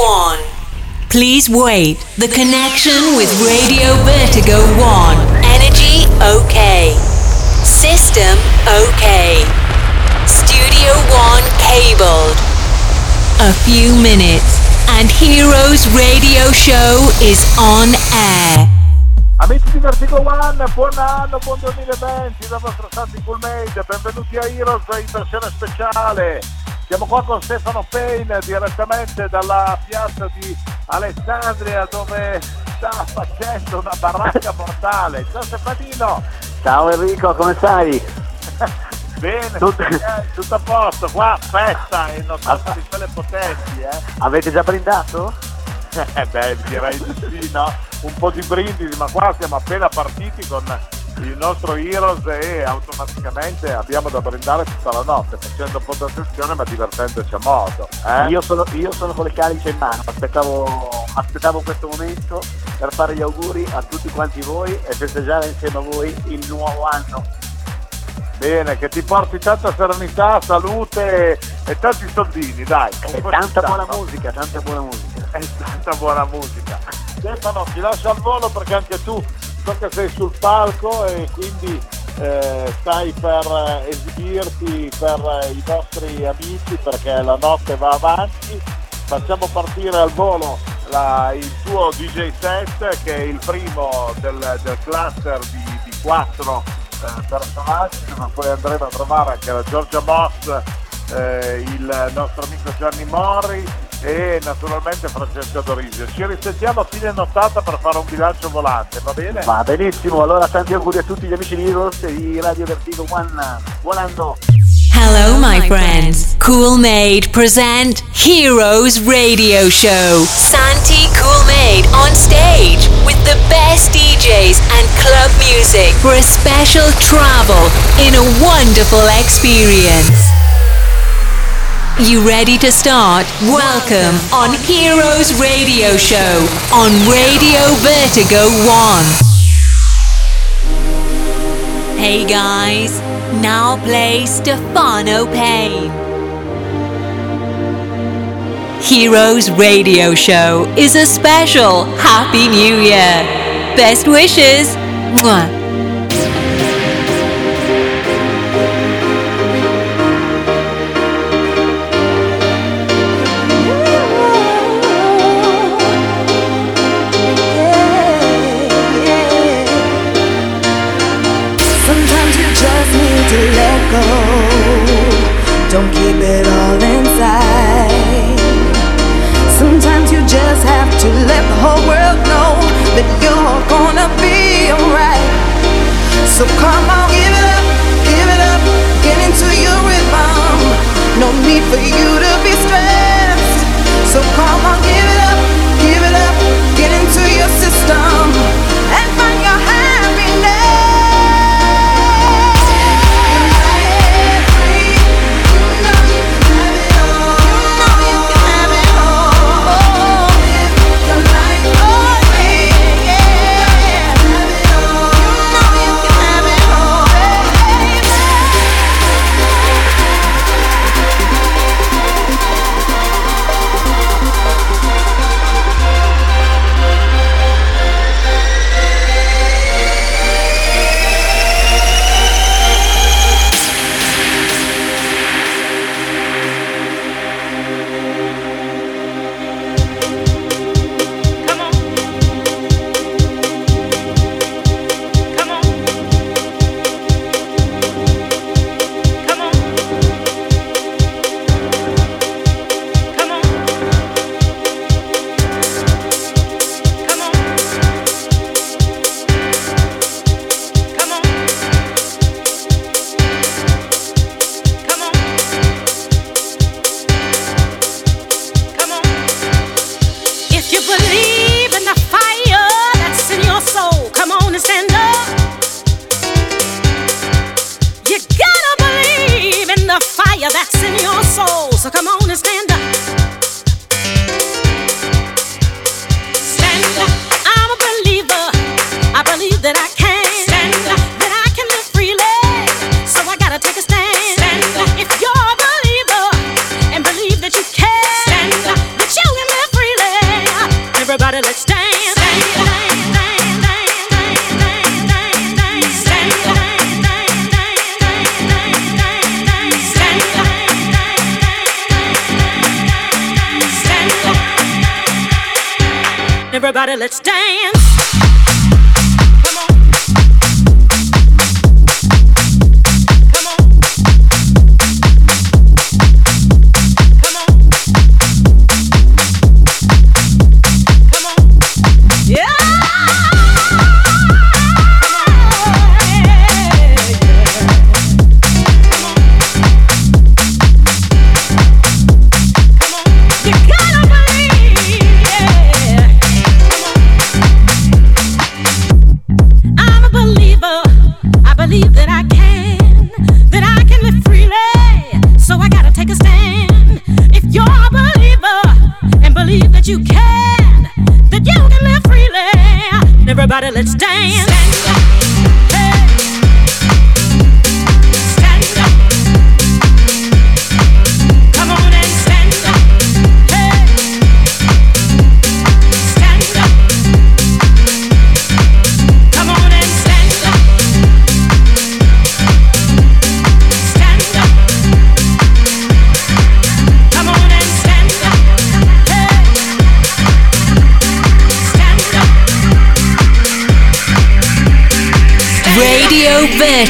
1. Please wait. The connection with Radio Vertigo 1. Energy okay. System okay. Studio 1 cabled. A few minutes and Heroes Radio Show is on air. Amici di Vertigo One, buon anno, buon 2020 dal vostro Santy Cool-Made, benvenuti a Heroes in versione speciale. Siamo qua con Stefano Payne direttamente dalla piazza di Alessandria dove sta facendo una baracca mortale. Ciao Stefanino! Ciao Enrico, come stai? Bene, tutto, tutto a posto, qua festa e non salta di quelle potenti, eh. Avete già brindato? Eh beh, direi di sì, no? Un po' di brindisi, ma qua siamo appena partiti con il nostro Heroes e automaticamente abbiamo da brindare tutta la notte, facendo un po' di attenzione ma divertendoci a modo. Eh? Io, sono, io, sono, con le calice in mano, aspettavo, aspettavo questo momento per fare gli auguri a tutti quanti voi e festeggiare insieme a voi il nuovo anno. Bene, che ti porti tanta serenità, salute e tanti soldini, dai. E tanta buona musica, tanta buona musica. E tanta buona musica. Stefano, ti lascio al volo perché anche tu so che sei sul palco e quindi eh, stai per esibirti per i nostri amici perché la notte va avanti. Facciamo partire al volo la, il tuo DJ set che è il primo del, del cluster di, di quattro eh, personaggi, ma poi andremo a trovare anche la Giorgia Moss, eh, il nostro amico Gianni Mori e naturalmente Francesco Dorisio. Ci risentiamo a fine nottata per fare un bilancio volante, va bene? Va benissimo, allora tanti auguri a tutti gli amici di Heroes e di Radio Vertigo One. Buon anno! Hello, my friends. Cool Made present Heroes Radio Show. Santi Cool Made on stage with the best DJs and club music for a special travel in a wonderful experience. You ready to start? Welcome on Heroes Radio Show on Radio Vertigo 1. Hey guys, now play Stefano Pain. Heroes Radio Show is a special Happy New Year. Best wishes. Mwah. You're gonna be alright. So come on, give it up, give it up, get into your rhythm. No need for you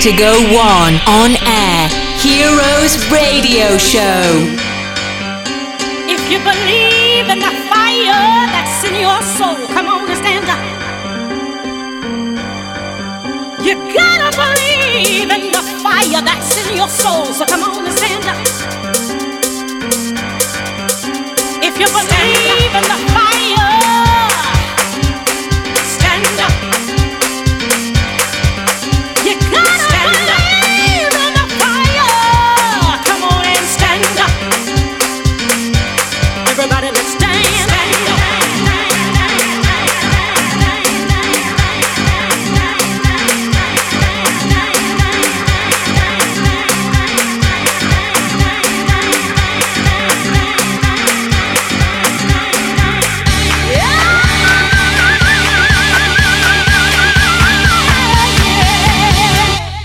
Vertigo 1.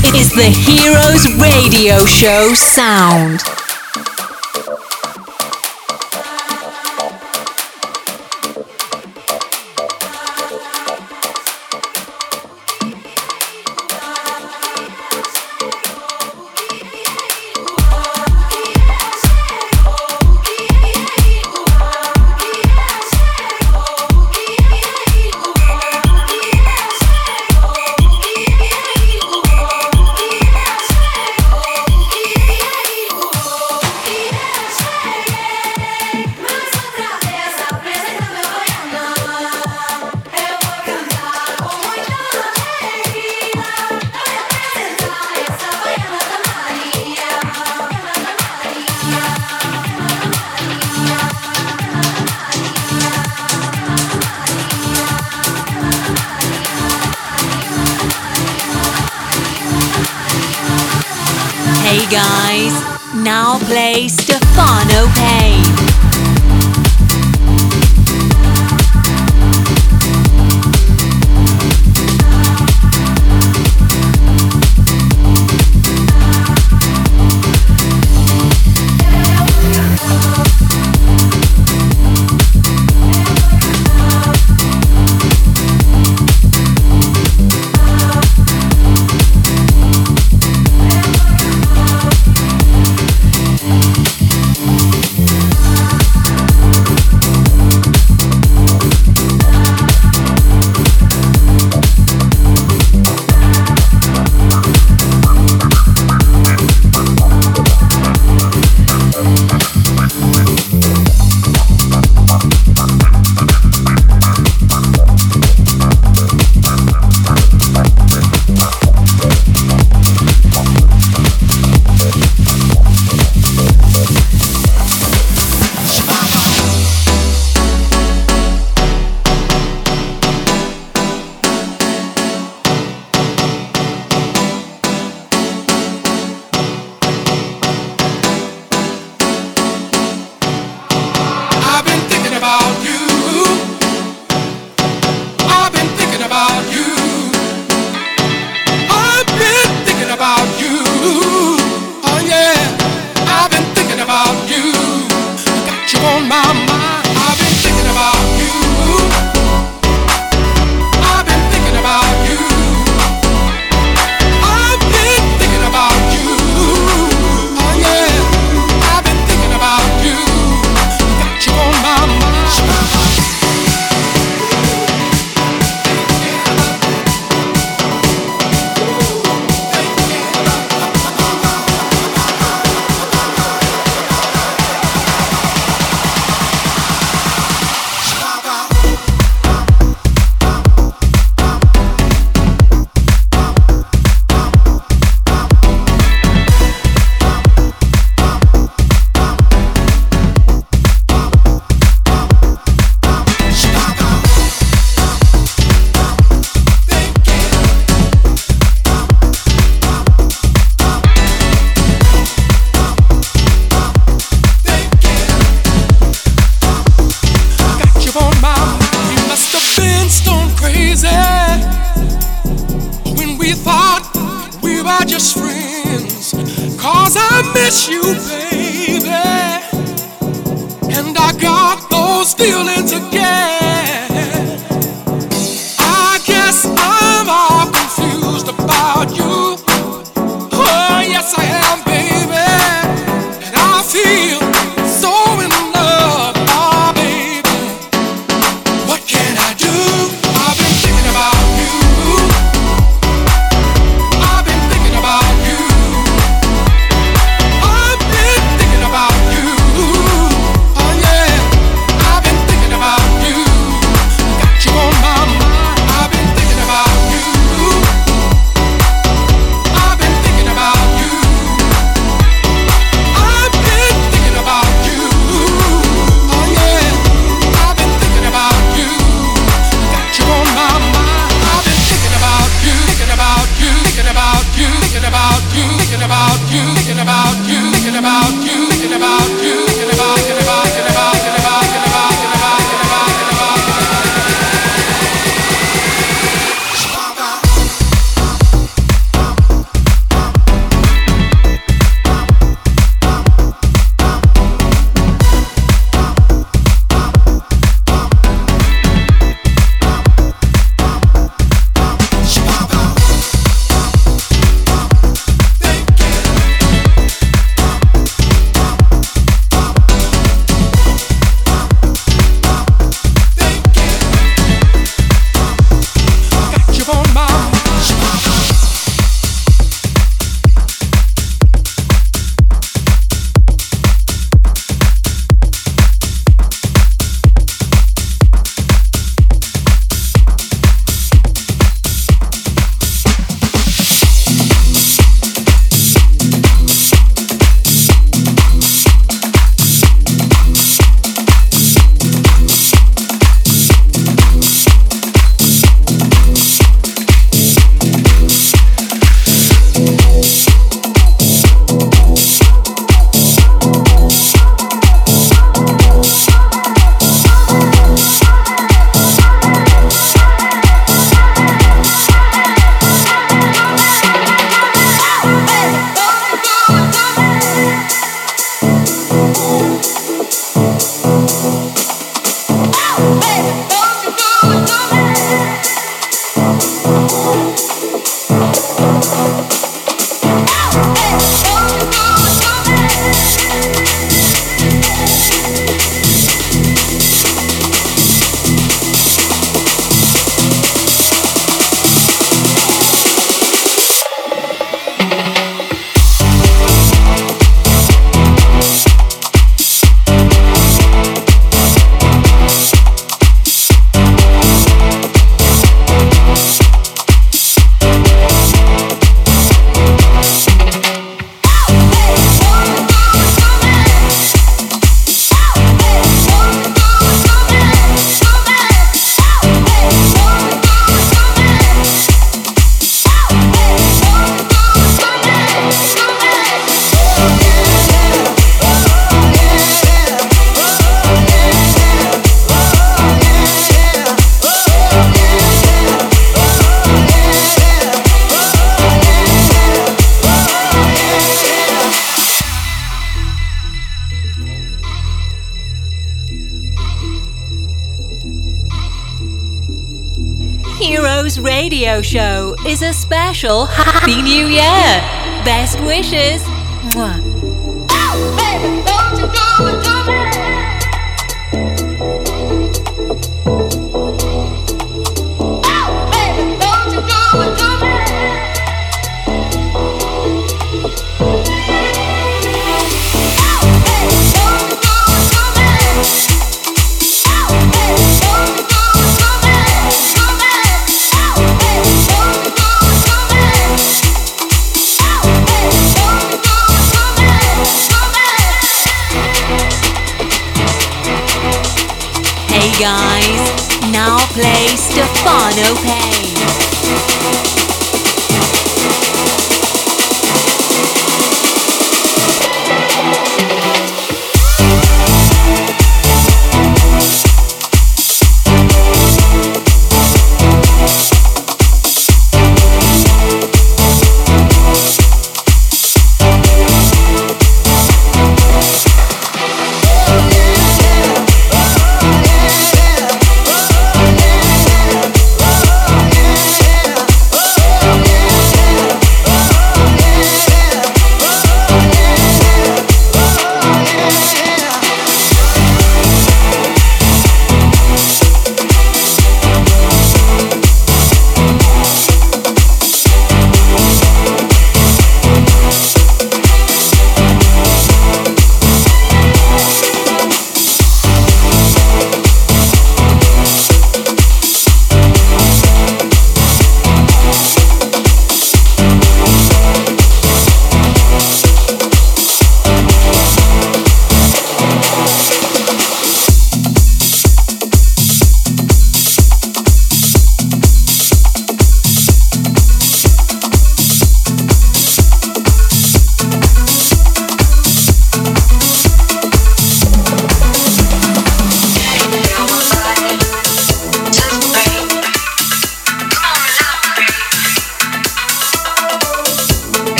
This is the Heroes Radio Show sound.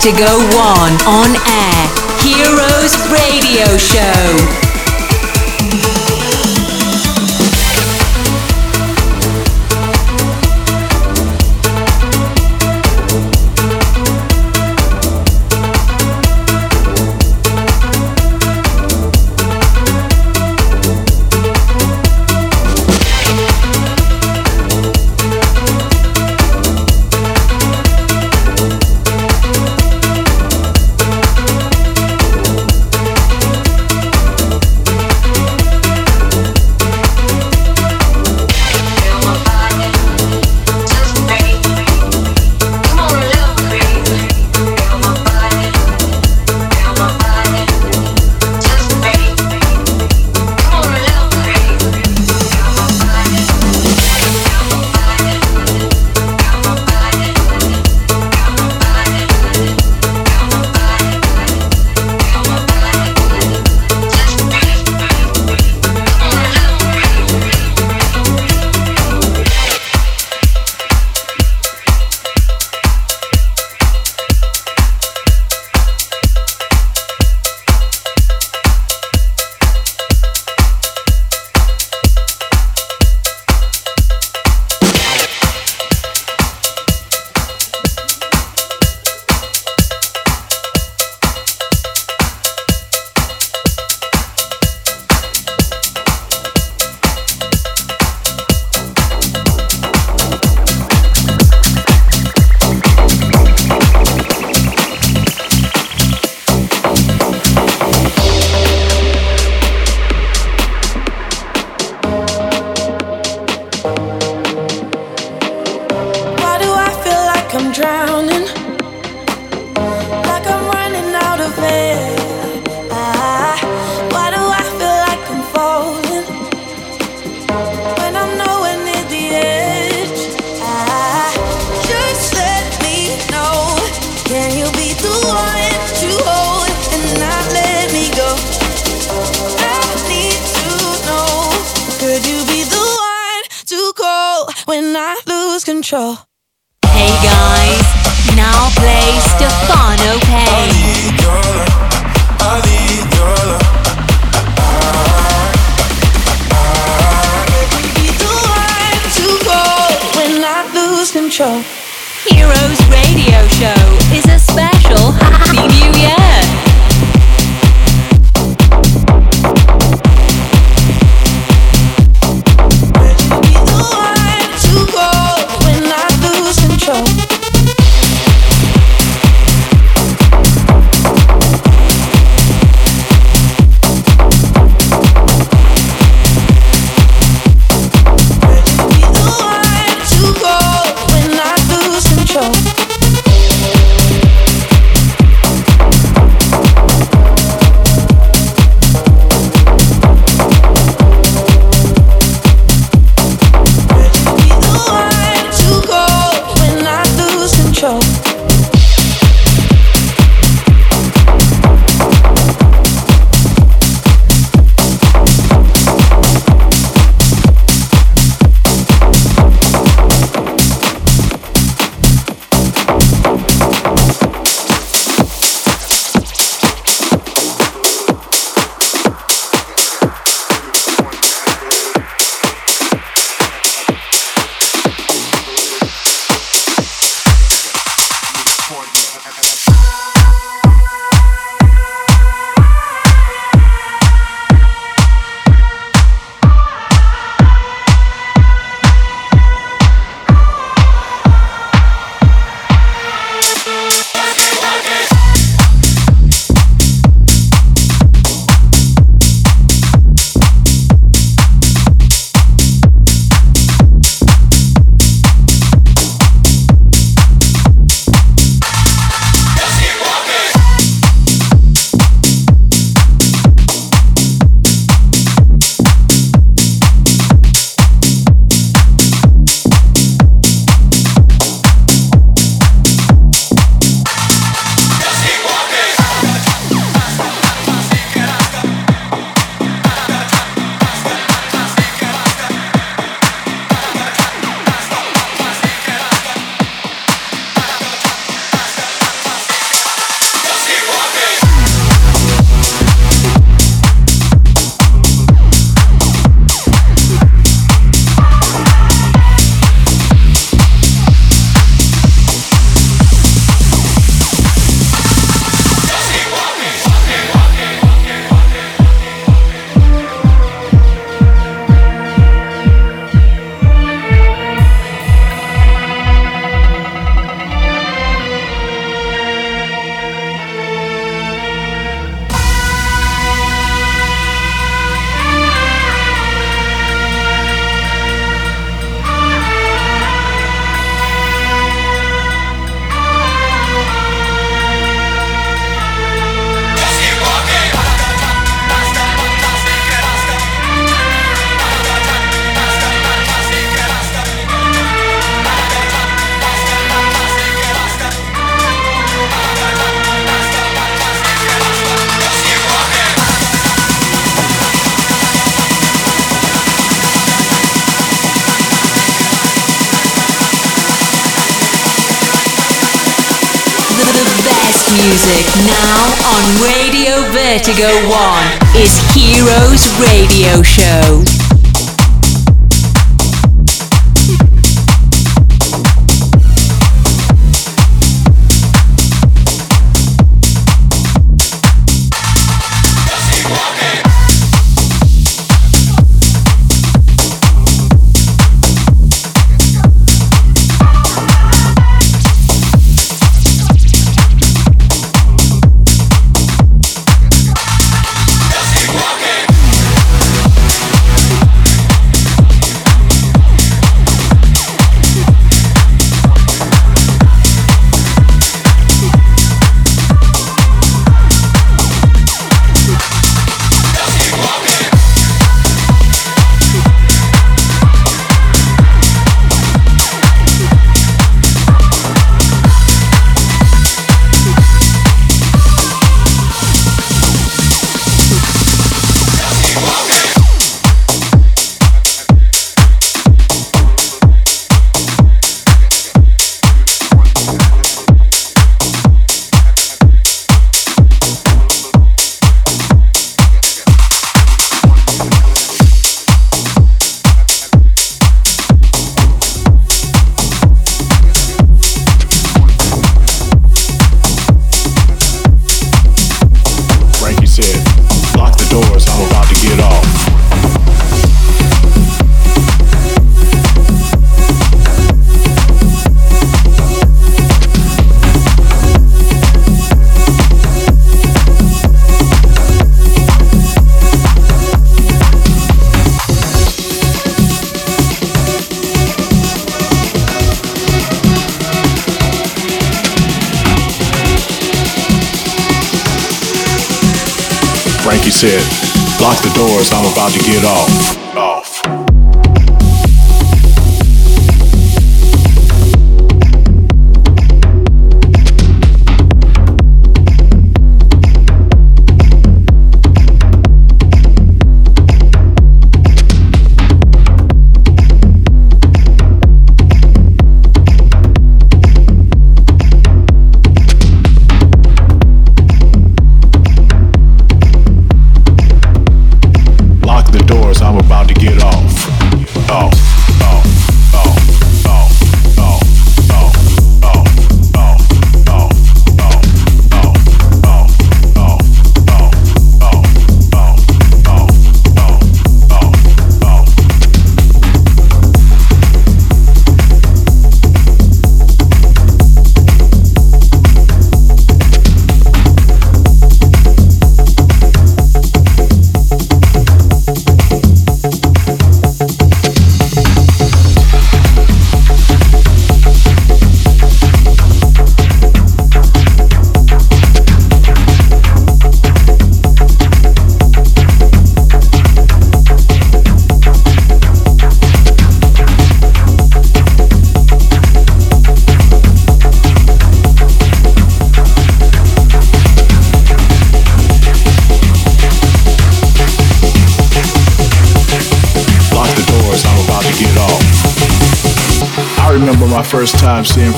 Vertigo 1 on Vertigo 1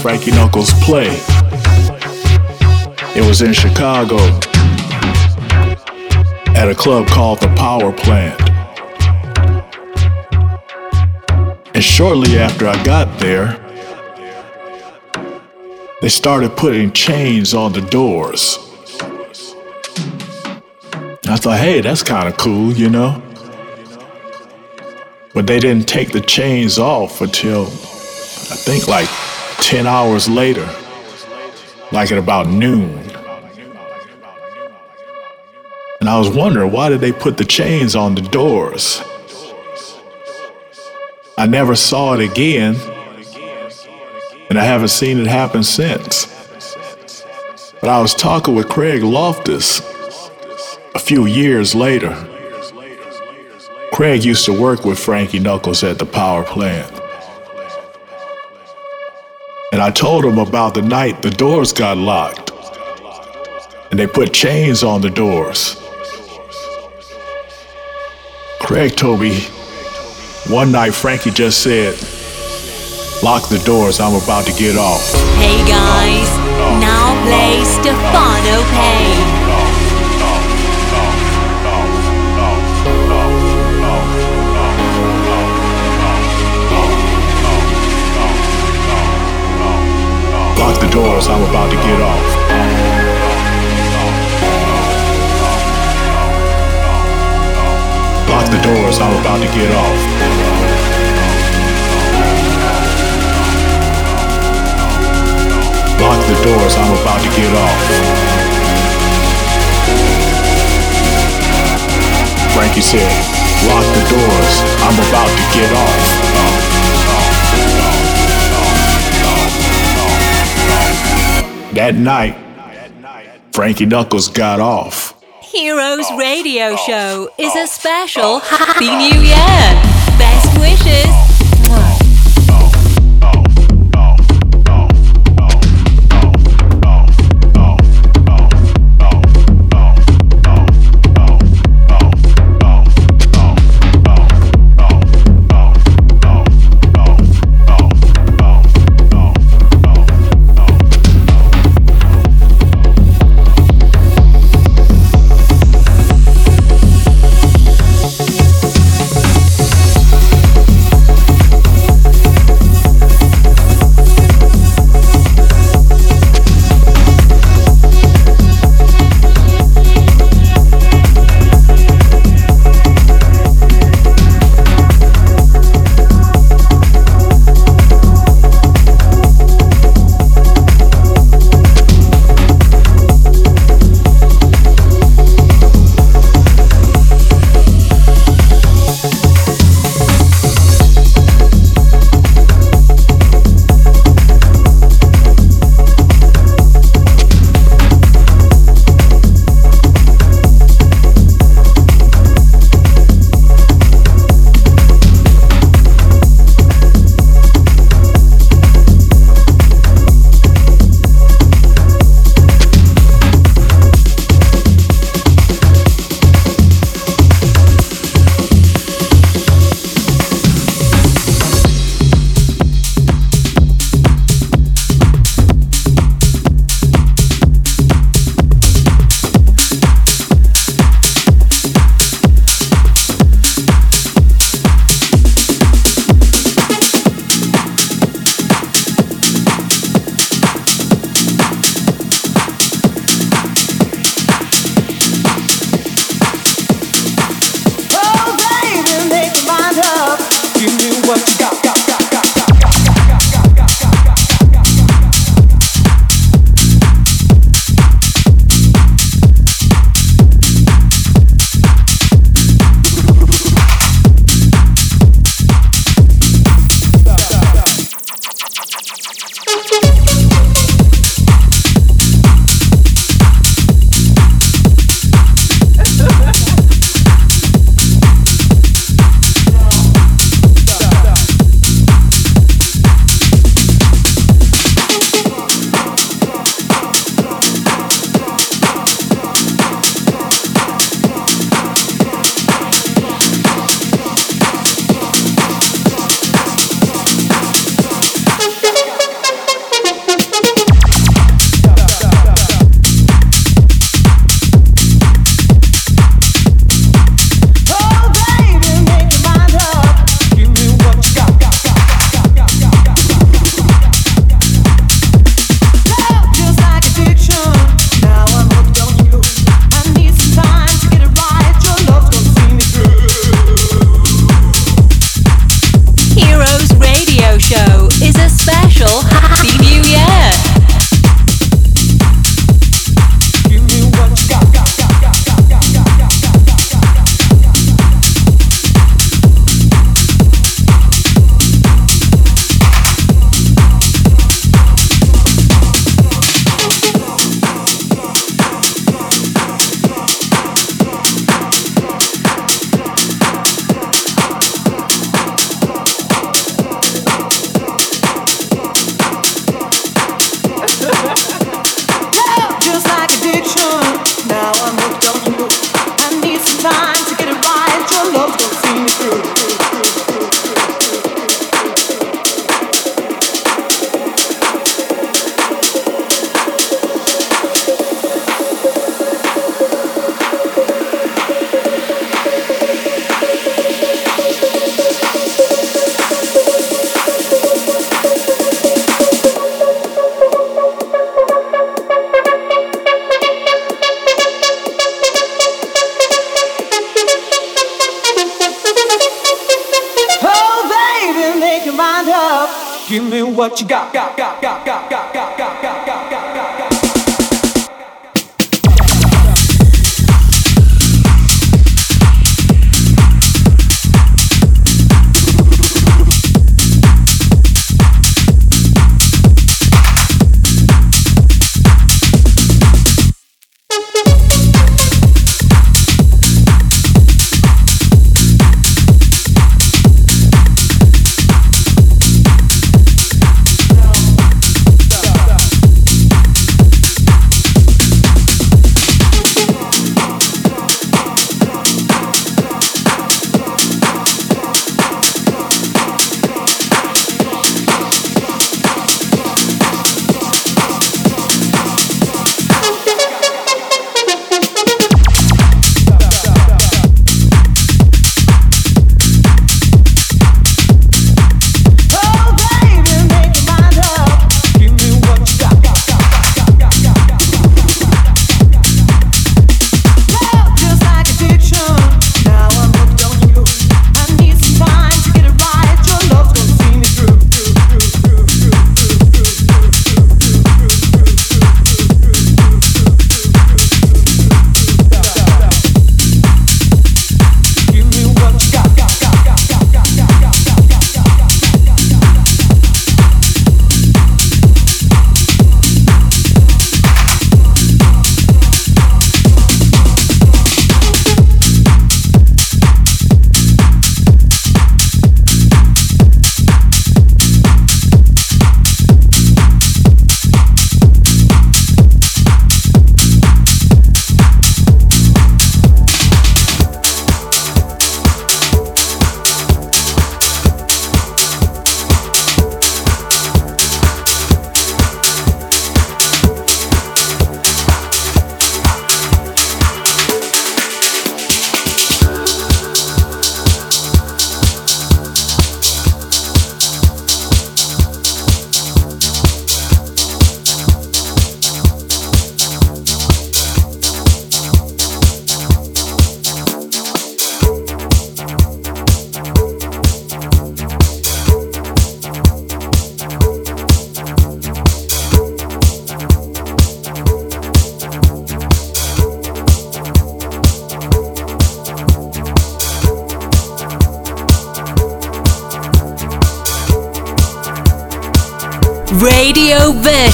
Frankie Knuckles play. It was in Chicago at a club called the Power Plant. And shortly after I got there, they started putting chains on the doors. I thought, hey, that's kind of cool, you know? But they didn't take the chains off until I think like 10 hours later, like at about noon. And I was wondering why did they put the chains on the doors? I never saw it again, and I haven't seen it happen since. But I was talking with Craig Loftus a few years later. Craig used to work with Frankie Knuckles at the power plant. And I told him about the night the doors got locked. And they put chains on the doors. Craig told me one night Frankie just said, Lock the doors, I'm about to get off. Hey guys, now play Stefano Pain. The doors, I'm about to get off. Lock the doors, I'm about to get off. Lock the doors, I'm about to get off. Frankie said, Lock the doors, I'm about to get off. That night, Frankie Knuckles got off. Heroes Radio Show is a special Happy New Year. Best wishes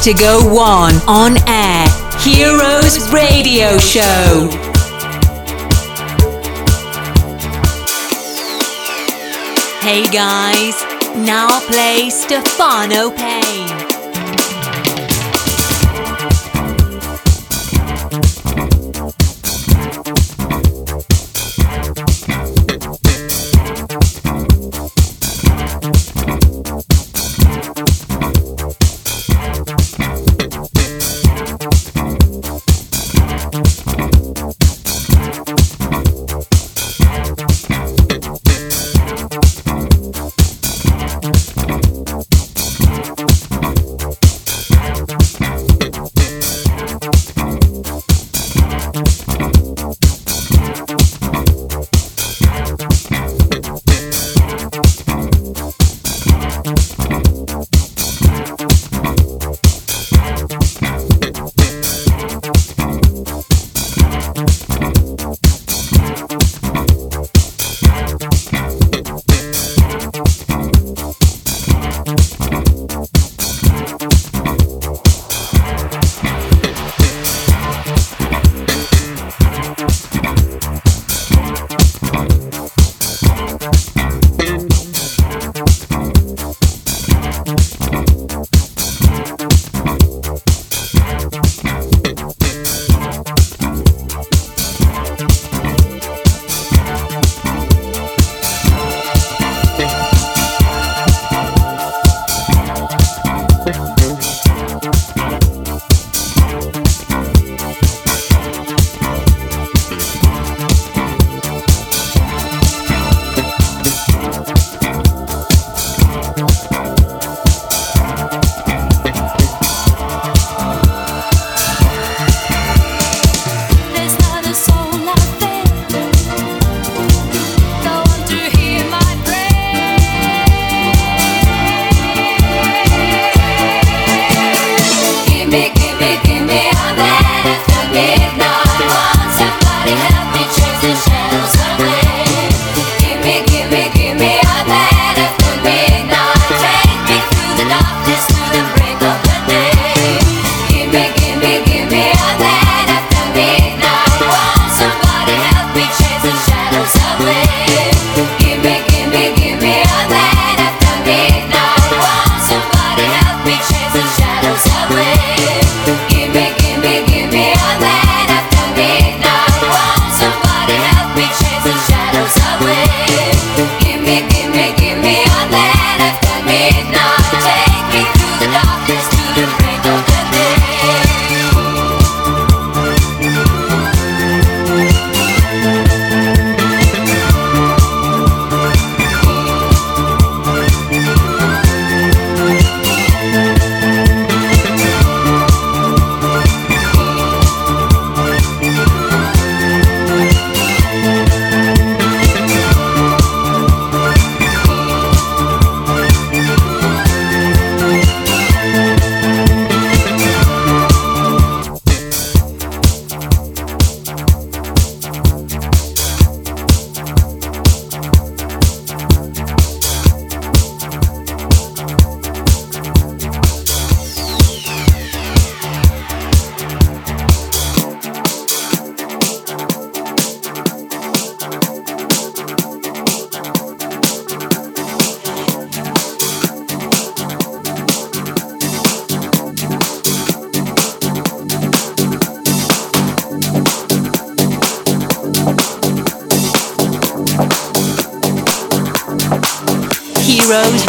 Vertigo 1 on air. Heroes Radio Show. Hey guys, now play Stefano Pain.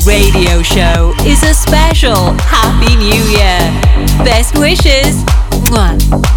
radio show is a special Happy New Year. Best wishes. Mwah.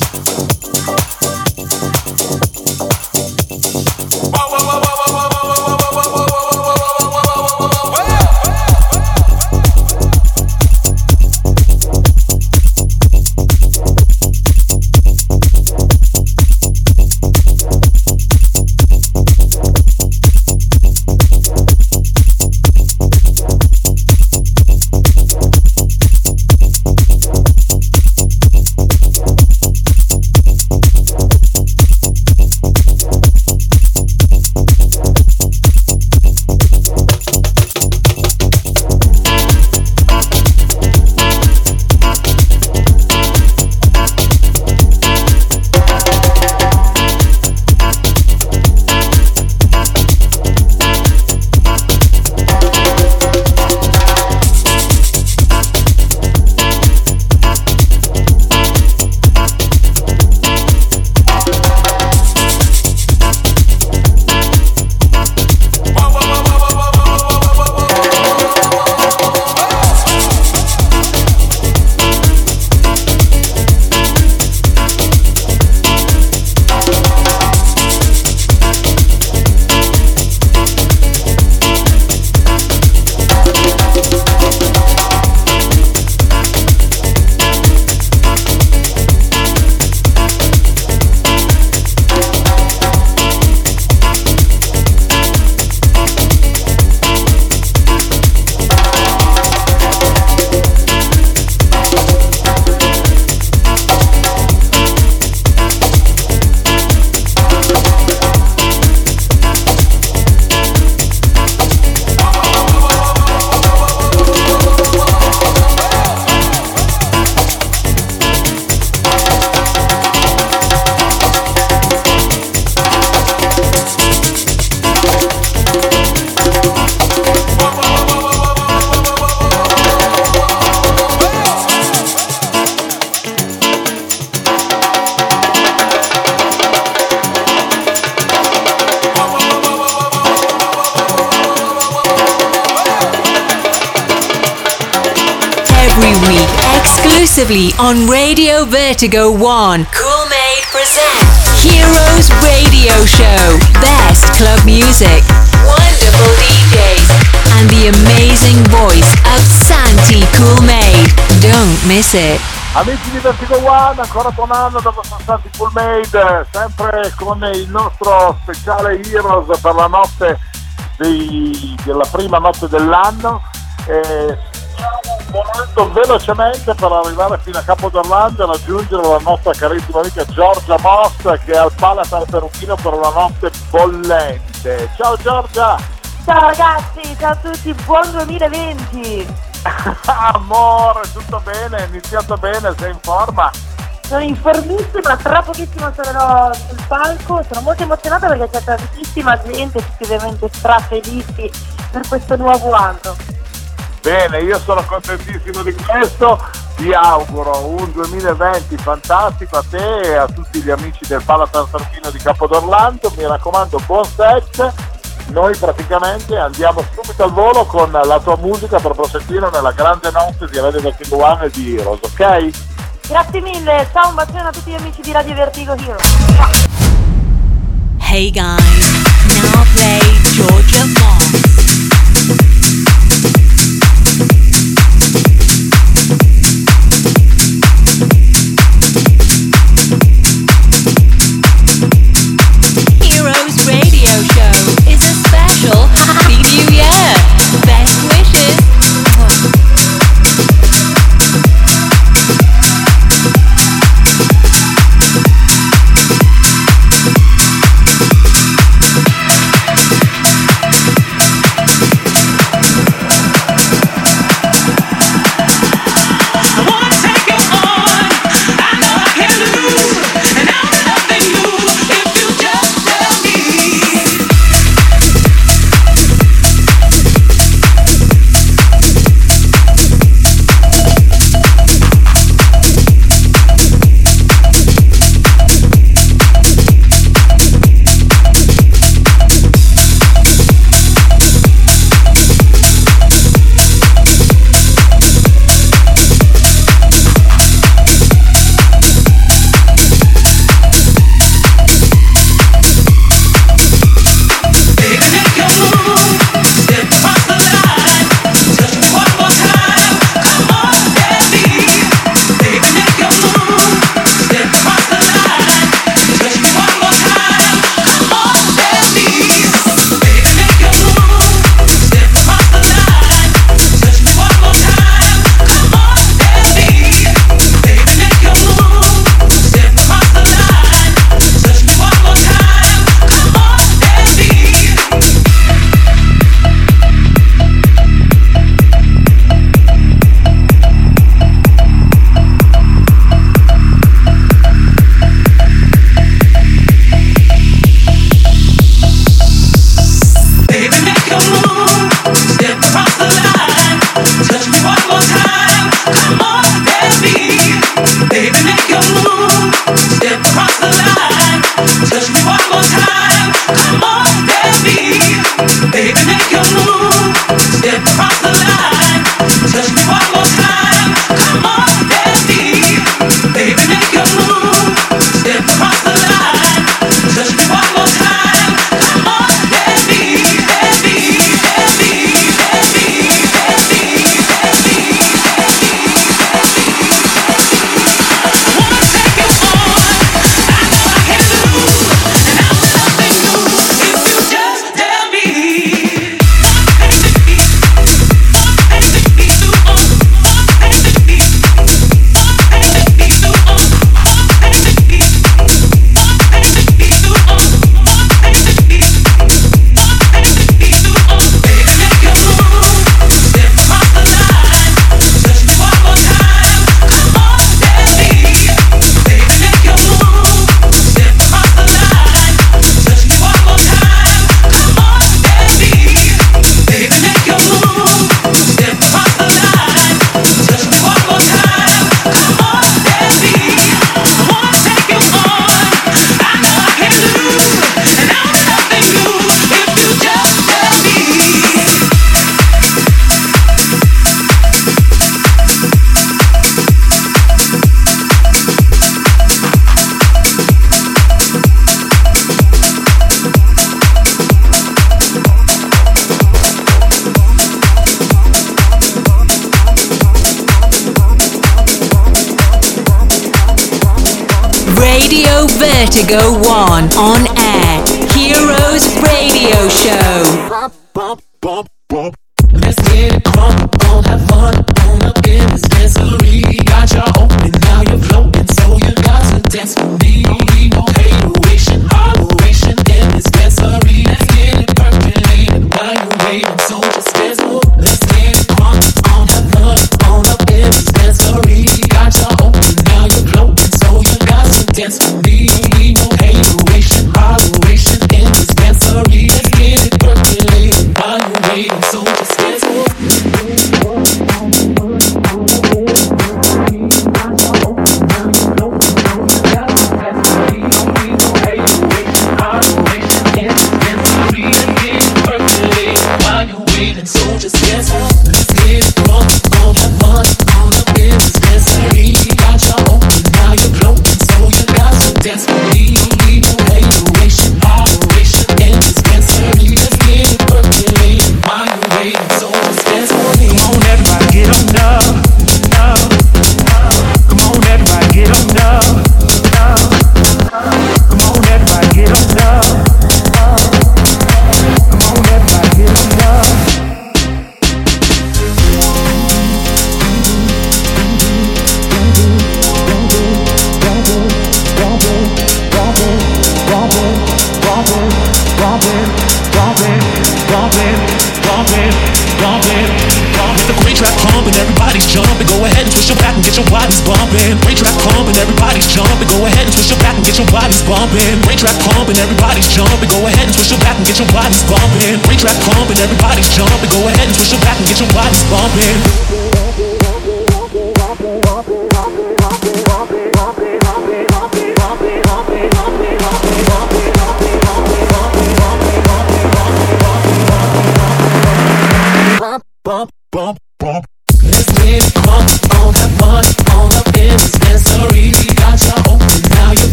Vertigo 1. Cool Made presents Heroes Radio Show. Best club music, wonderful DJs, and the amazing voice of Santi Cool Made. Don't miss it. Amici di Vertigo One, ancora tornando dopo sono stati Full Made, sempre con il nostro speciale Heroes per la notte dei, della prima notte dell'anno. Eh, momento velocemente per arrivare fino a Capodorlando e raggiungere la nostra carissima amica Giorgia Moss che è al Palace al Peruchino per una notte bollente. Ciao Giorgia! Ciao ragazzi, ciao a tutti, buon 2020! Amore, tutto bene, è iniziato bene, sei in forma? Sono informissima, tra pochissimo sarò sul palco, sono molto emozionata perché c'è tantissima gente, tutti ovviamente strafelici per questo nuovo anno. Bene, io sono contentissimo di questo, ti auguro un 2020 fantastico a te e a tutti gli amici del Palatal Tarpino di Capodorlando, mi raccomando buon set, noi praticamente andiamo subito al volo con la tua musica per proseguire nella grande notte di Radio Vertigo One e di Heroes, ok? Grazie mille, ciao un bacione a tutti gli amici di Radio Vertigo Heroes. Hey guys, now play Georgia Moss. To go One on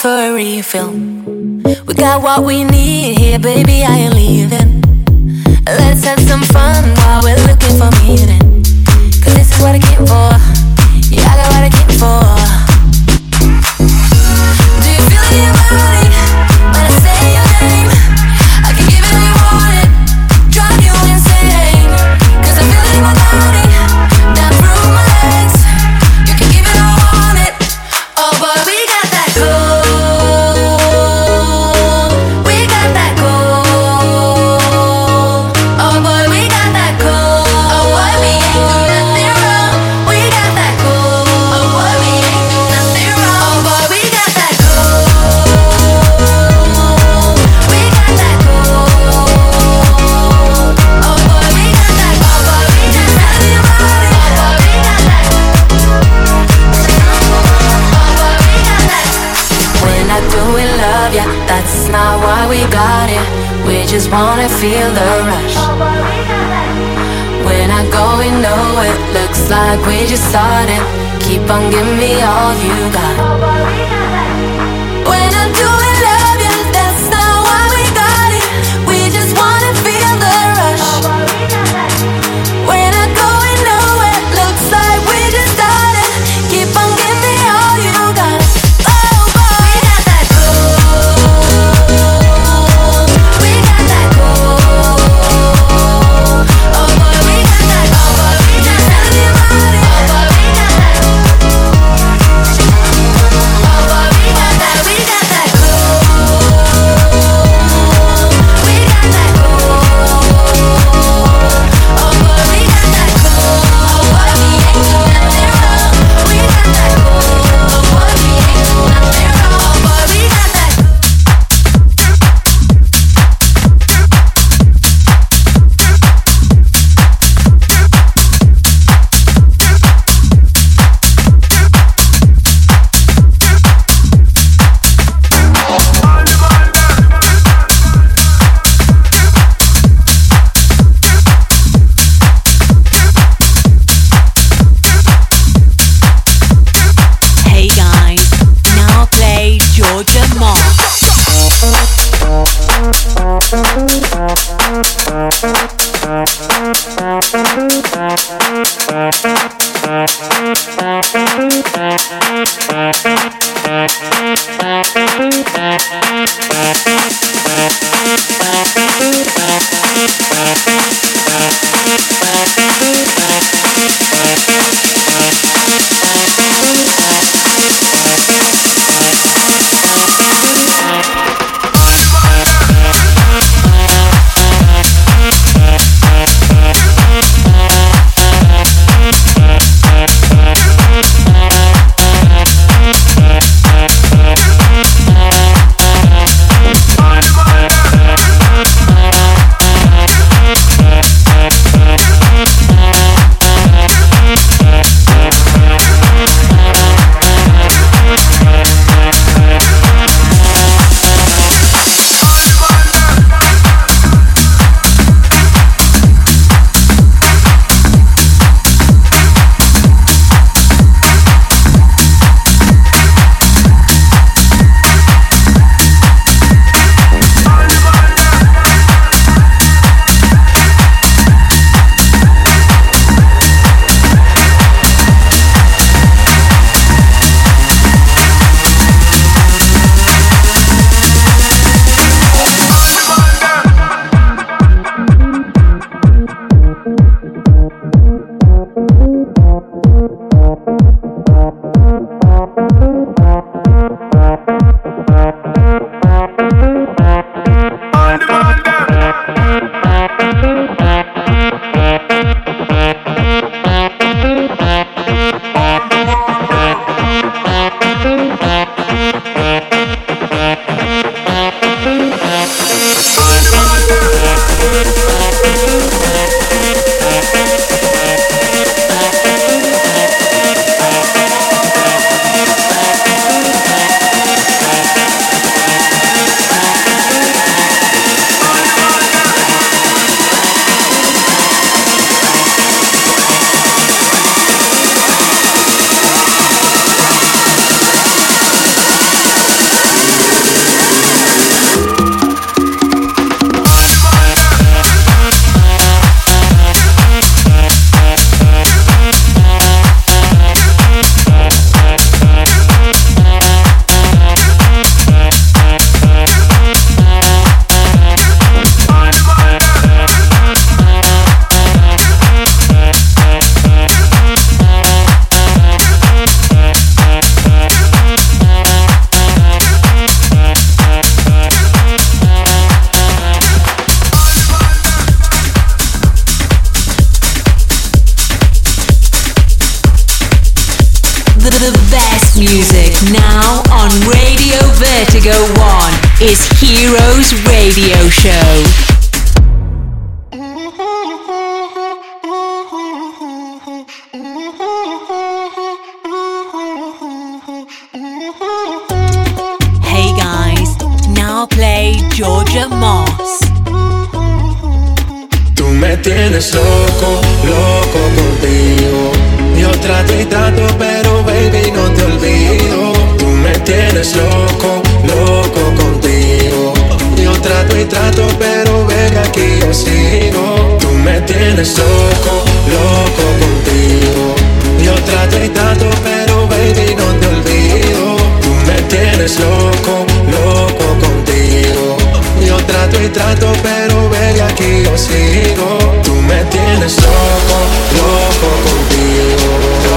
For a refill, We got what we need. y trato, pero ven aquí yo sigo. Tú me tienes loco, loco contigo. Yo trato y trato, pero baby no te olvido. Tú me tienes loco, loco contigo. Yo trato y trato, pero ven aquí yo sigo. Tú me tienes loco, loco contigo.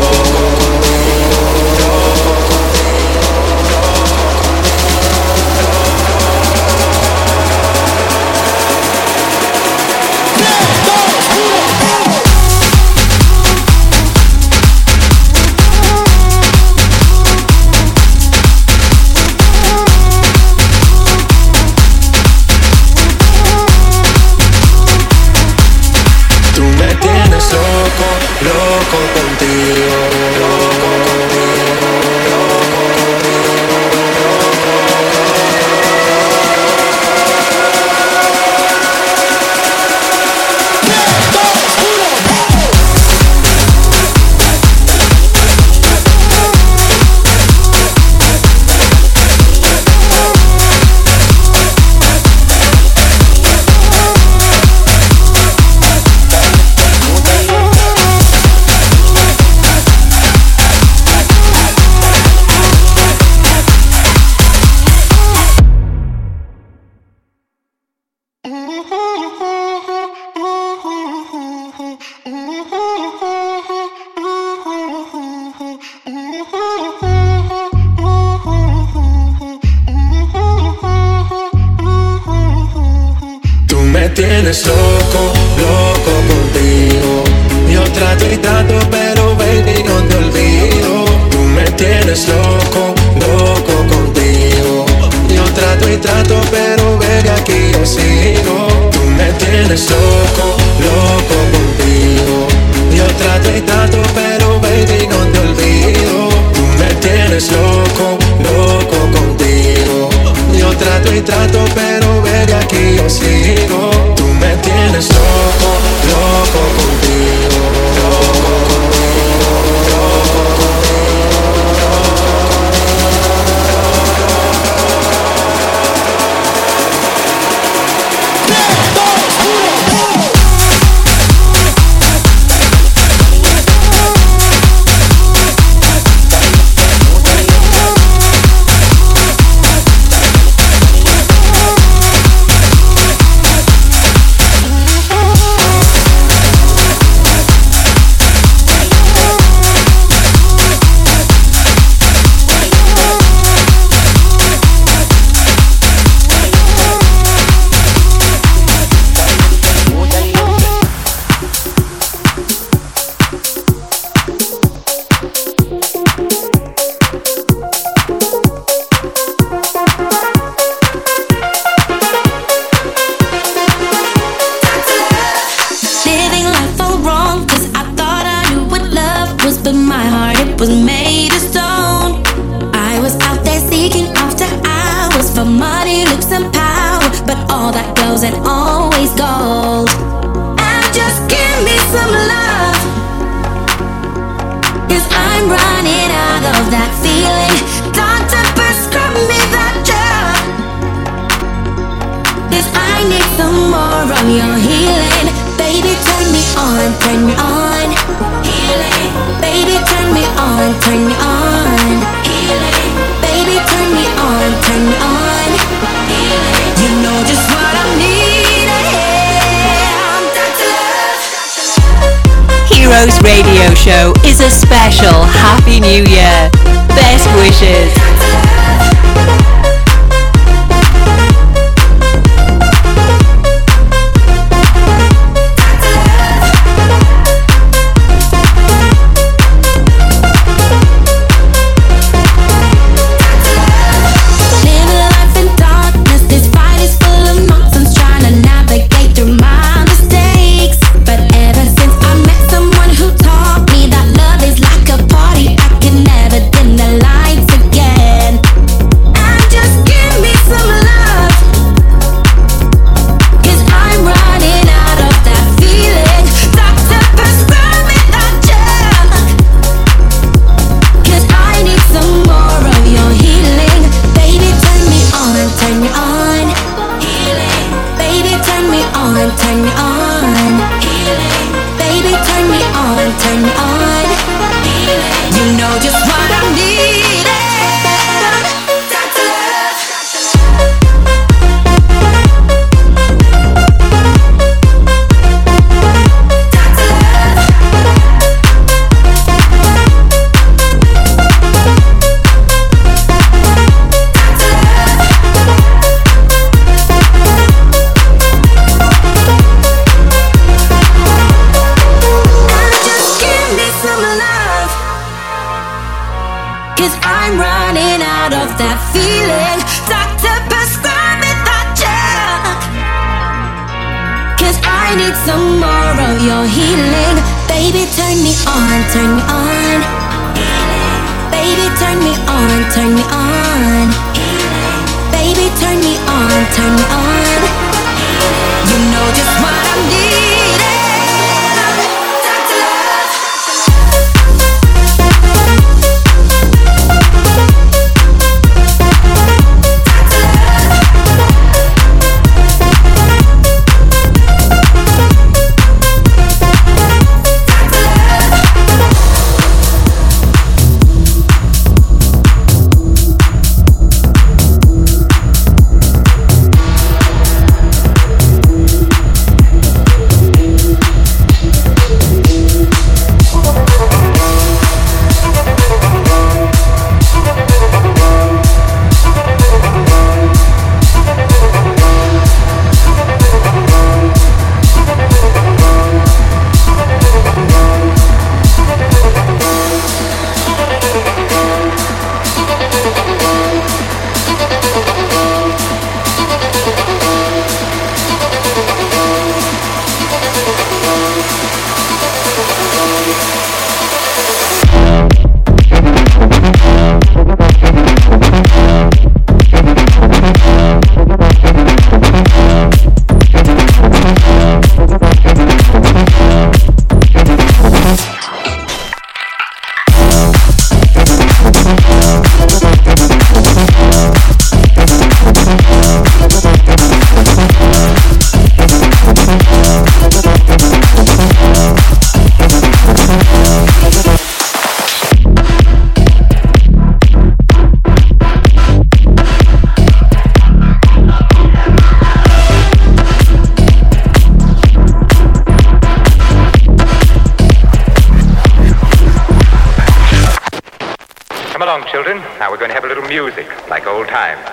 Come along, children. Now we're going to have a little music, like old times.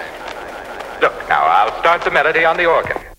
Starts the melody on the organ.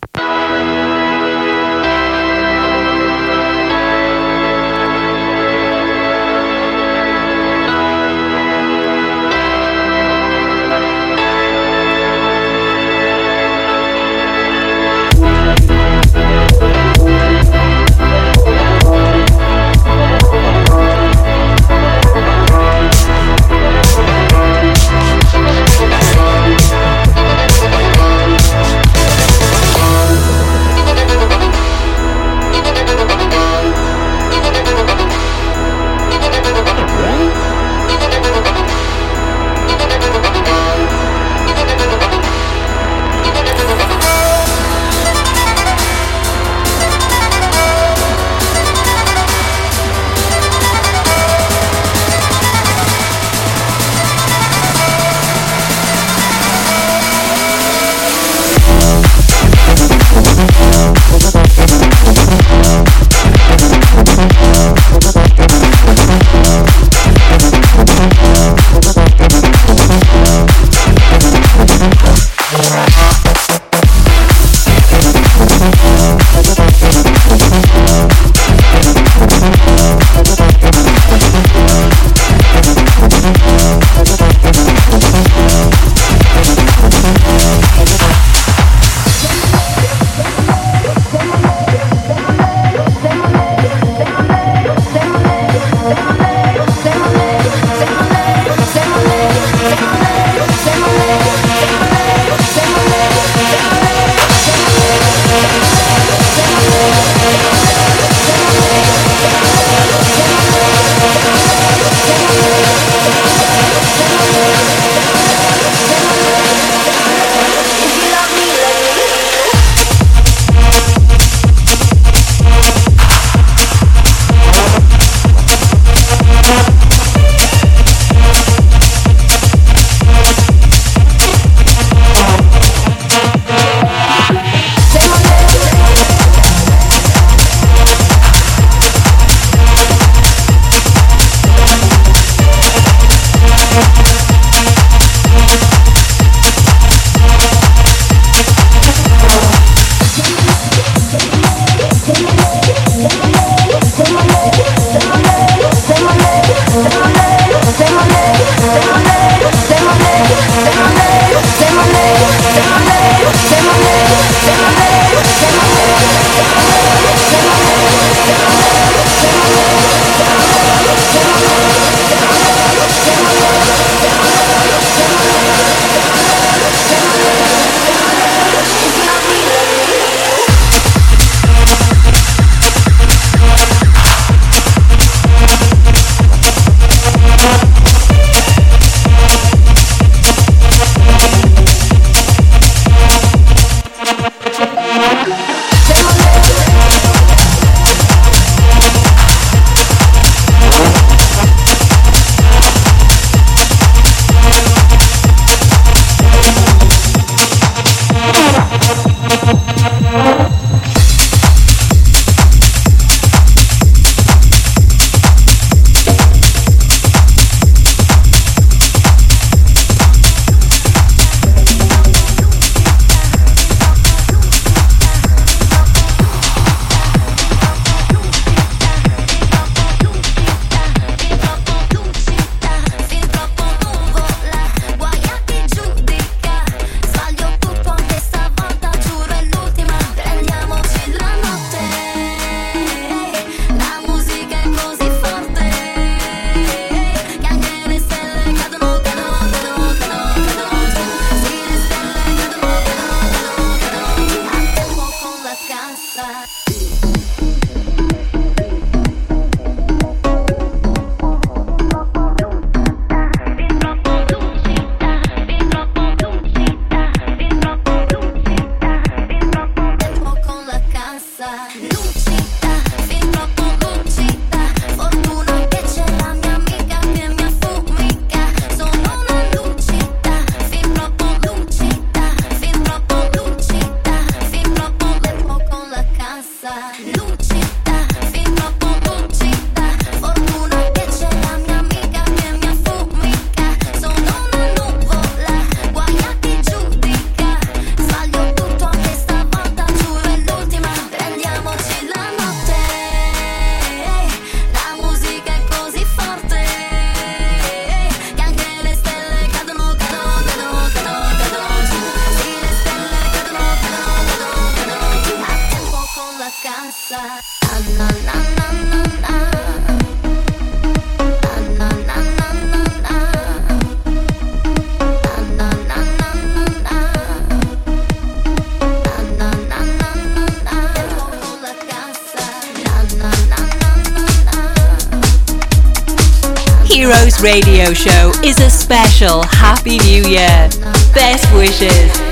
radio show is a special Happy New Year. Best wishes.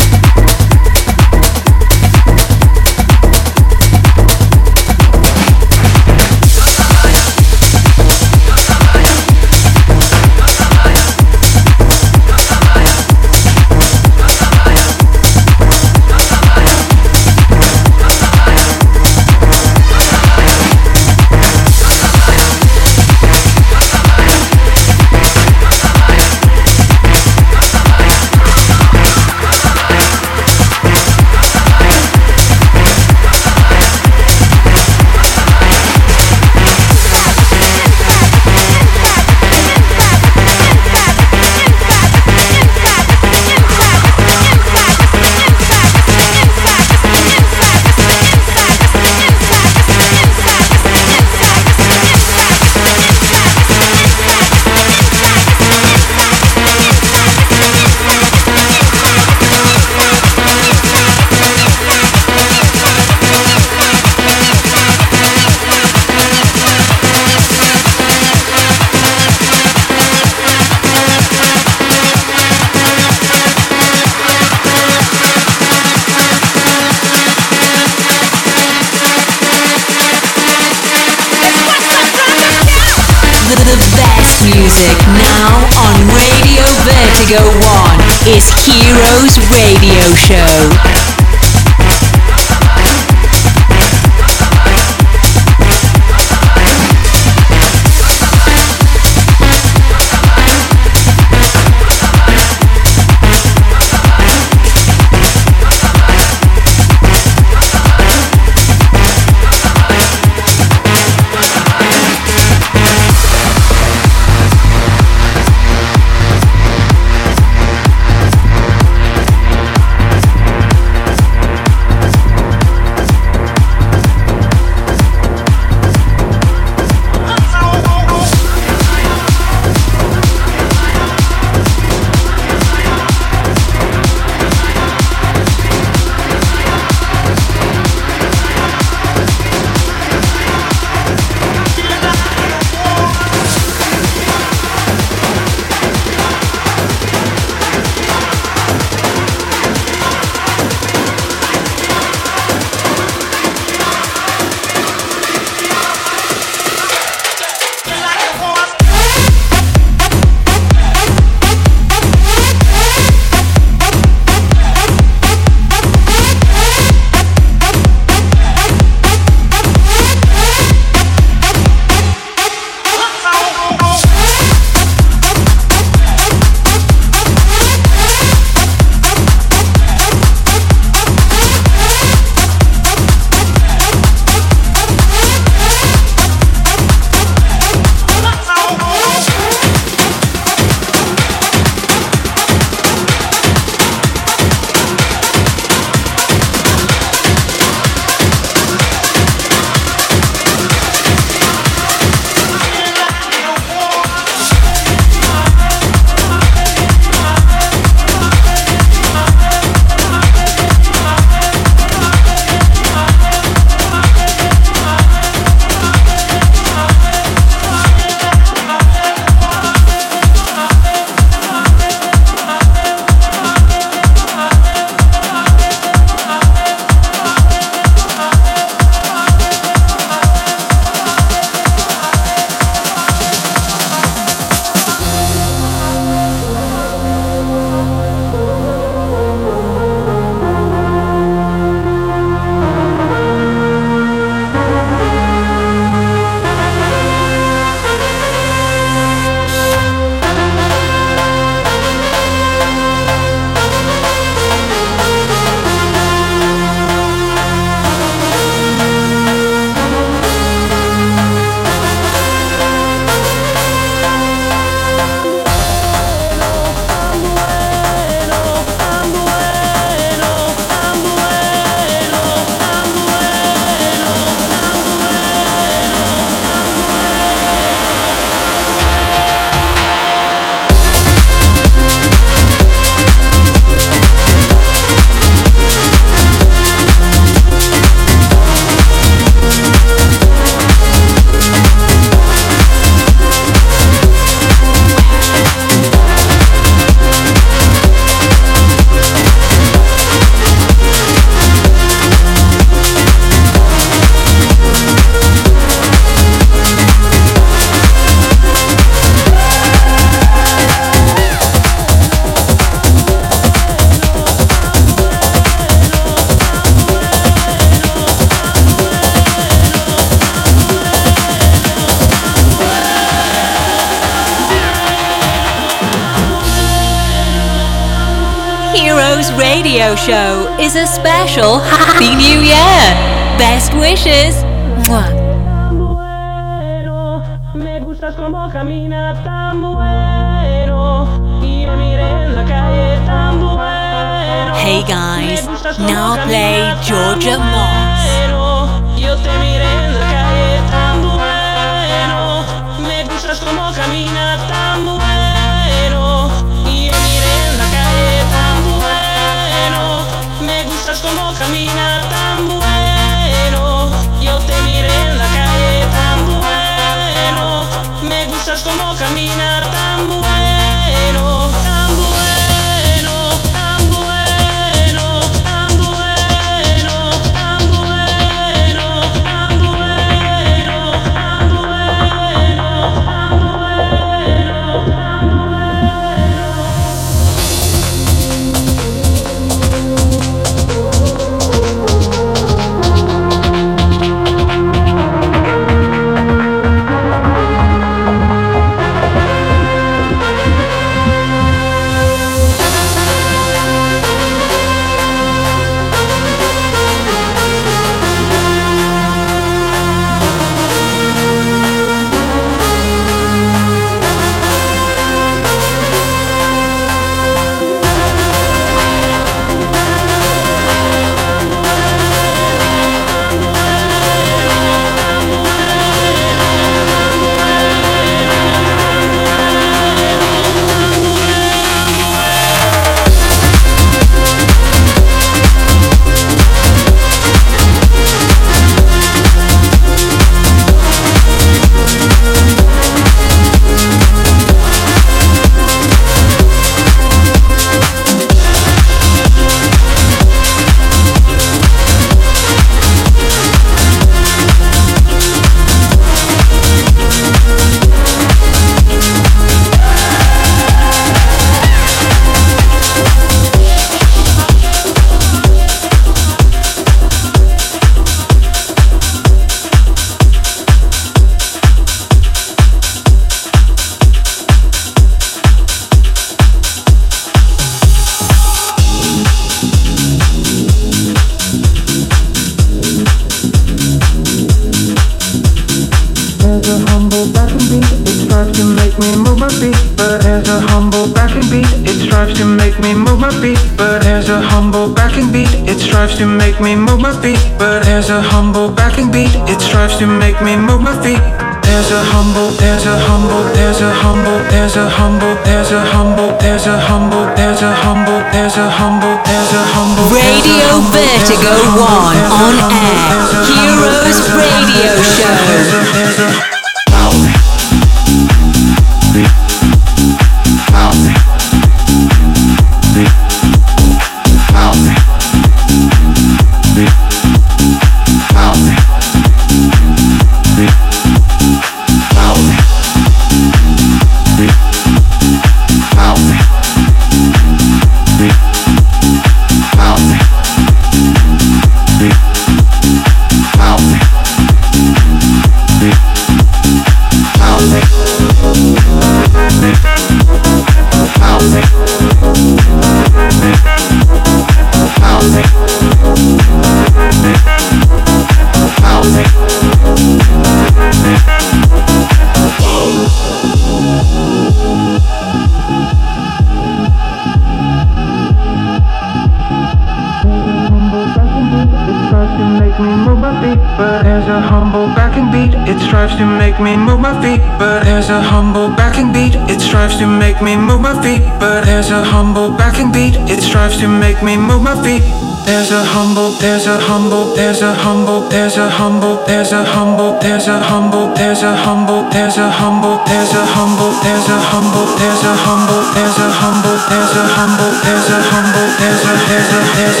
My feet. But there's a humble backing beat, it strives to make me move my feet. But there's a humble backing beat, it strives to make me move my feet. But there's a humble backing beat, it strives to make me move my feet. There's a humble, there's a humble, there's a humble, there's a humble, there's a humble, there's a humble, there's a humble, there's a humble, there's a humble, there's a humble, there's a humble, there's a humble, there's a humble, there's a humble, there's a there's a there's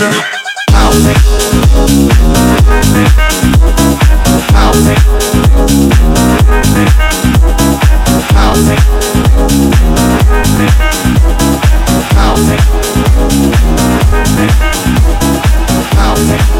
a house.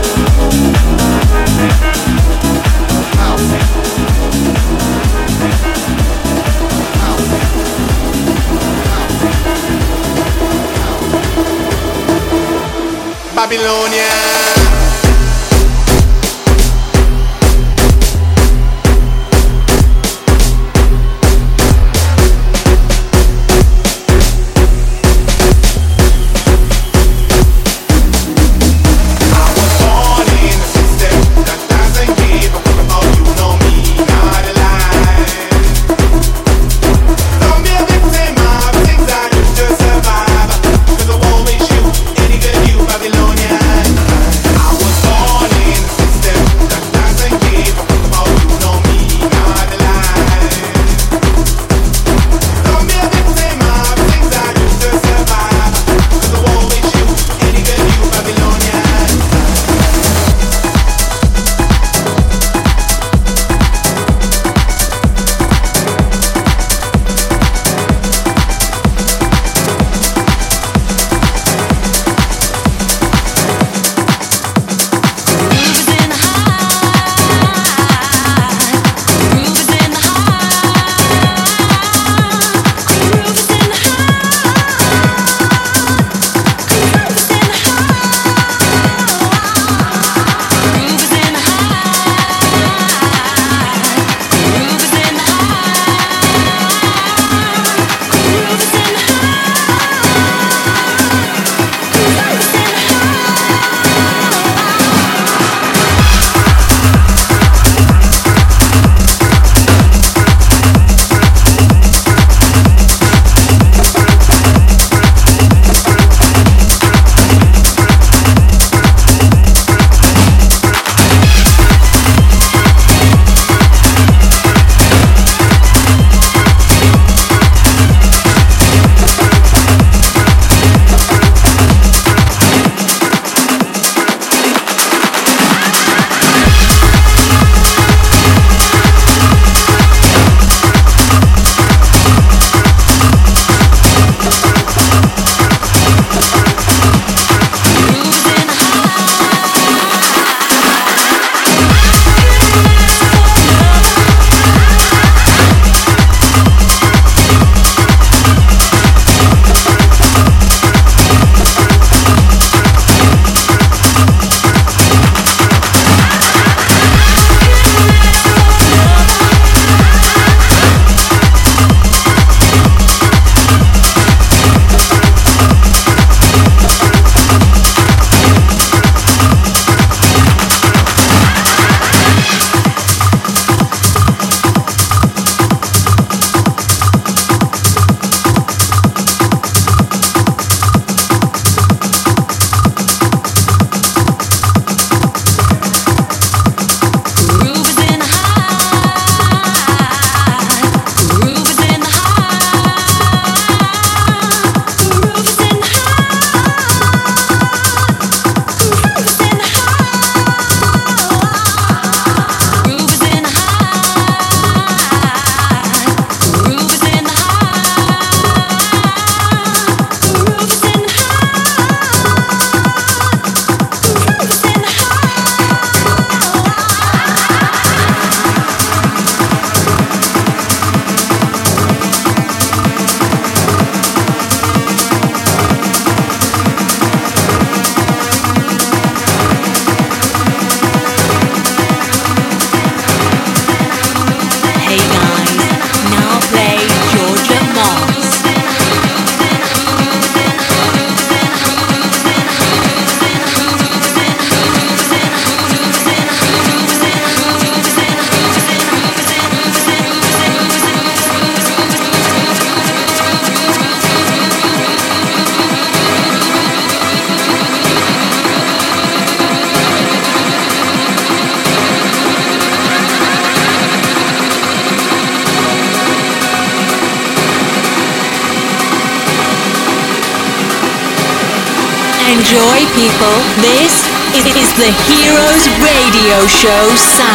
Show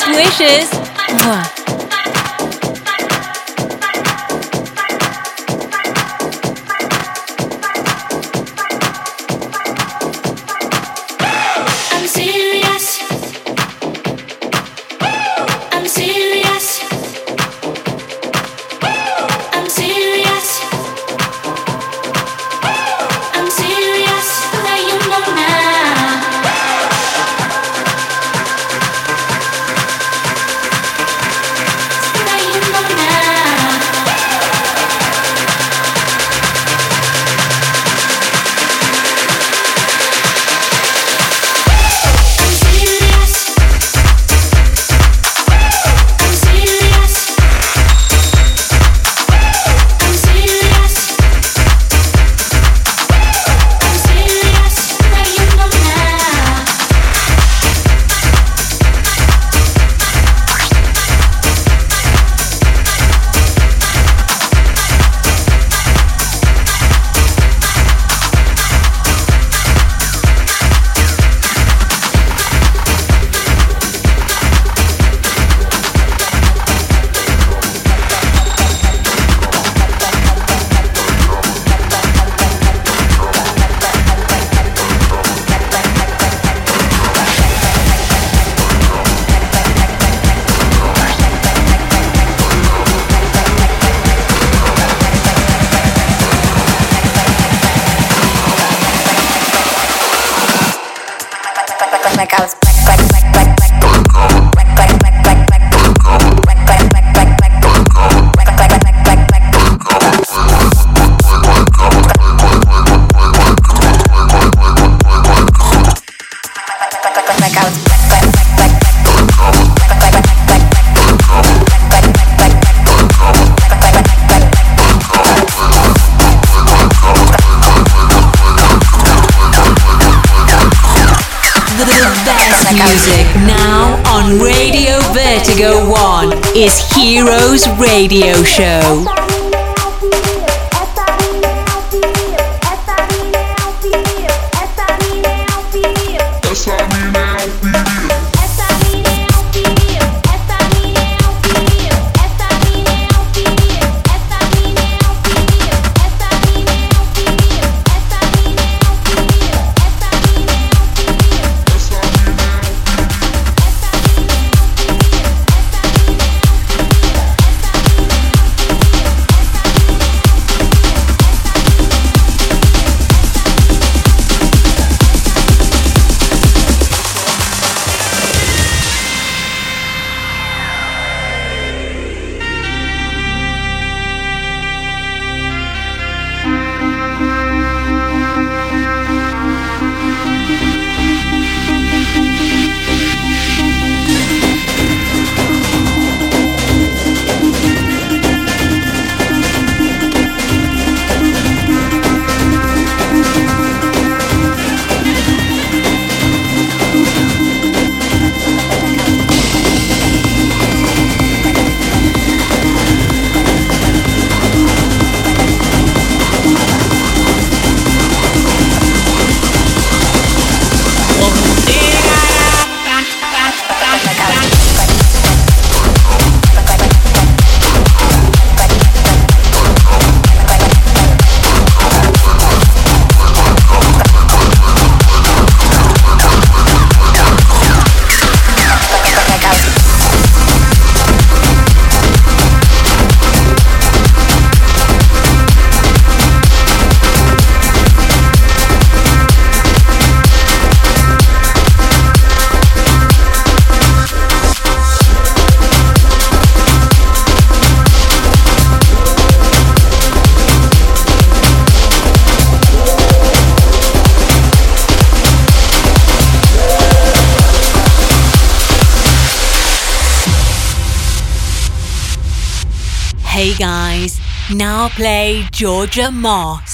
Best wishes! Radio Show. Giorgia Mos.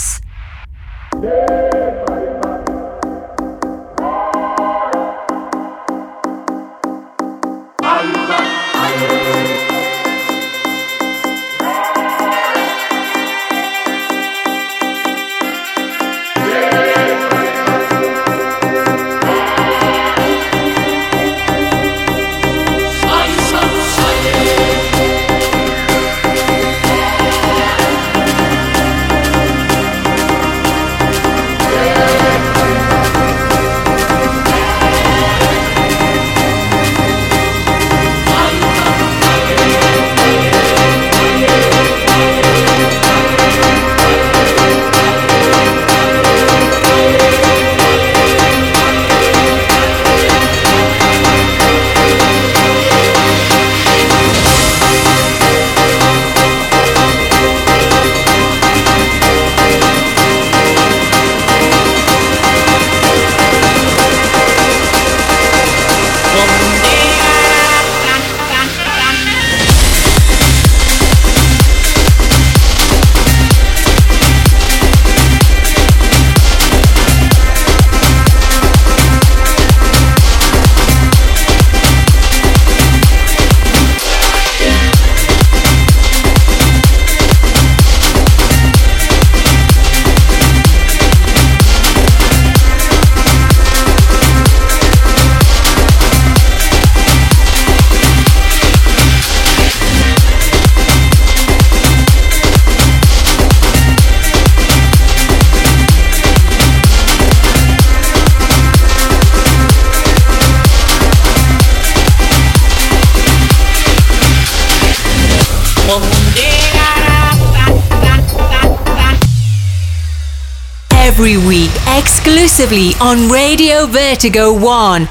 Every week, exclusively on Radio Vertigo 1,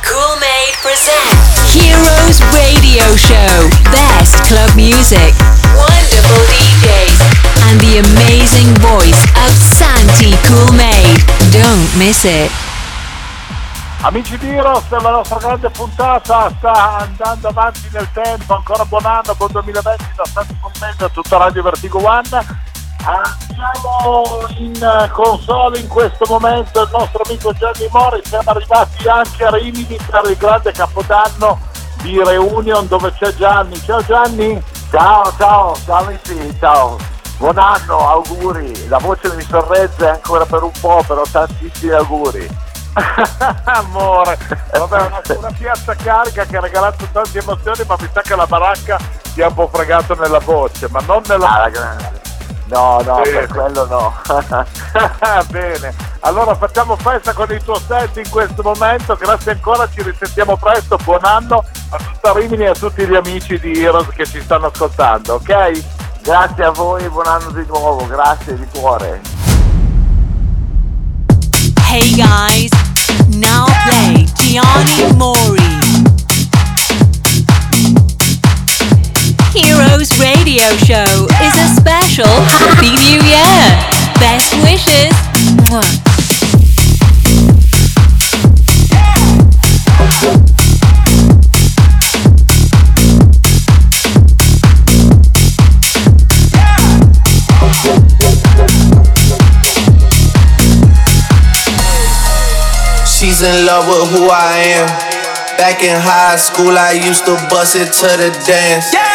Cool Made presents Heroes Radio Show. Best club music, wonderful DJs, and the amazing voice of Santi Cool Made. Don't miss it. Amici di Heroes, la nostra grande puntata sta andando avanti nel tempo, ancora buon anno, buon 2020 da Santi Commento a tutta Radio Vertigo One. Andiamo in console in questo momento il nostro amico Gianni Mori, siamo arrivati anche a Rimini per il grande capodanno di Reunion dove c'è Gianni. Ciao Gianni! Ciao, ciao, ciao amici, ciao. Buon anno, auguri. La voce mi sorregge ancora per un po', però tantissimi auguri. Amore, vabbè, una, una piazza carica che ha regalato tante emozioni, ma mi sa che la baracca ti ha un po' fregato nella voce, ma non nella... Ah, grande. No, no, Bene. per quello no. Bene, allora facciamo festa con il tuo set in questo momento, grazie ancora, ci risentiamo presto, buon anno a tutta Rimini e a tutti gli amici di Heroes che ci stanno ascoltando, ok? Grazie a voi, buon anno di nuovo, grazie di cuore. Hey guys, now play Gianni Mori. Heroes Radio Show is a special Happy New Year. Best wishes. Mwah. She's in love with who I am. Back in high school, I used to bust it to the dance.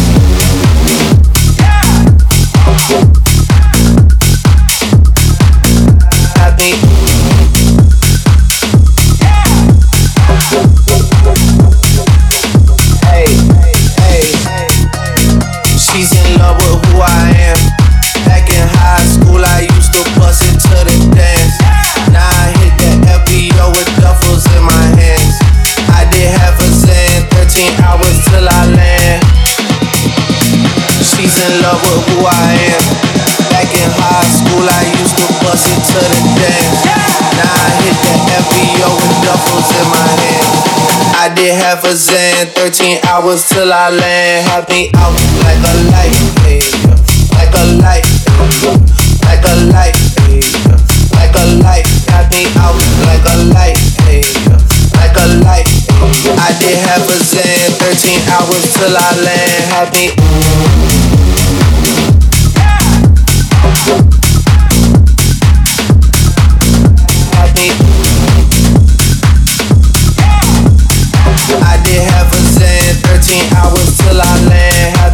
Who I am. Back in high school, I used to bust the dance. Now I hit the FBO with in my hands. I did half a Zan, 13 hours till I land. Had me out like a light, hey, like a light, like a light, hey, like a light. Had me out like a light, hey, like a light. I did half a Zan, 13 hours till I land. Had me. 13 hours till I land.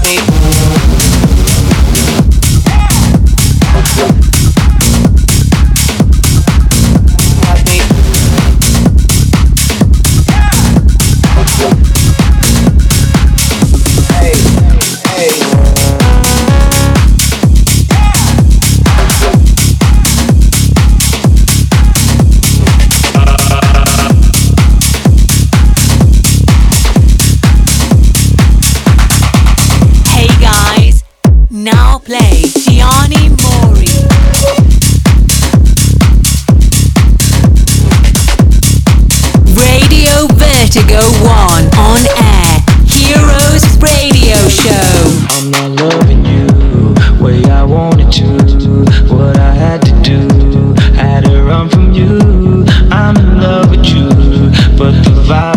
Radio Vertigo 1 on air. Heroes Radio Show. I'm not loving you way I wanted to. What I had to do, had to run from you. I'm in love with you, but the vibe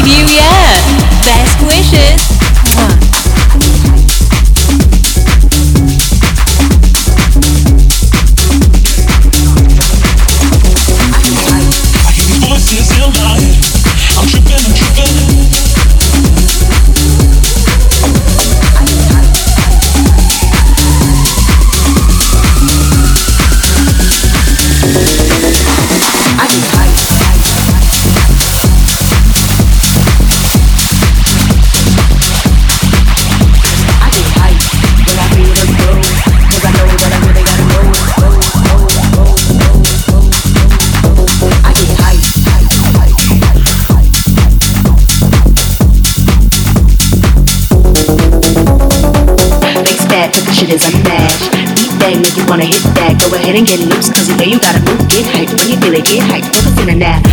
wanna hit that, go ahead and get loose. Cause you know you gotta move, get hyped. When you feel it, get hyped. Look in and out.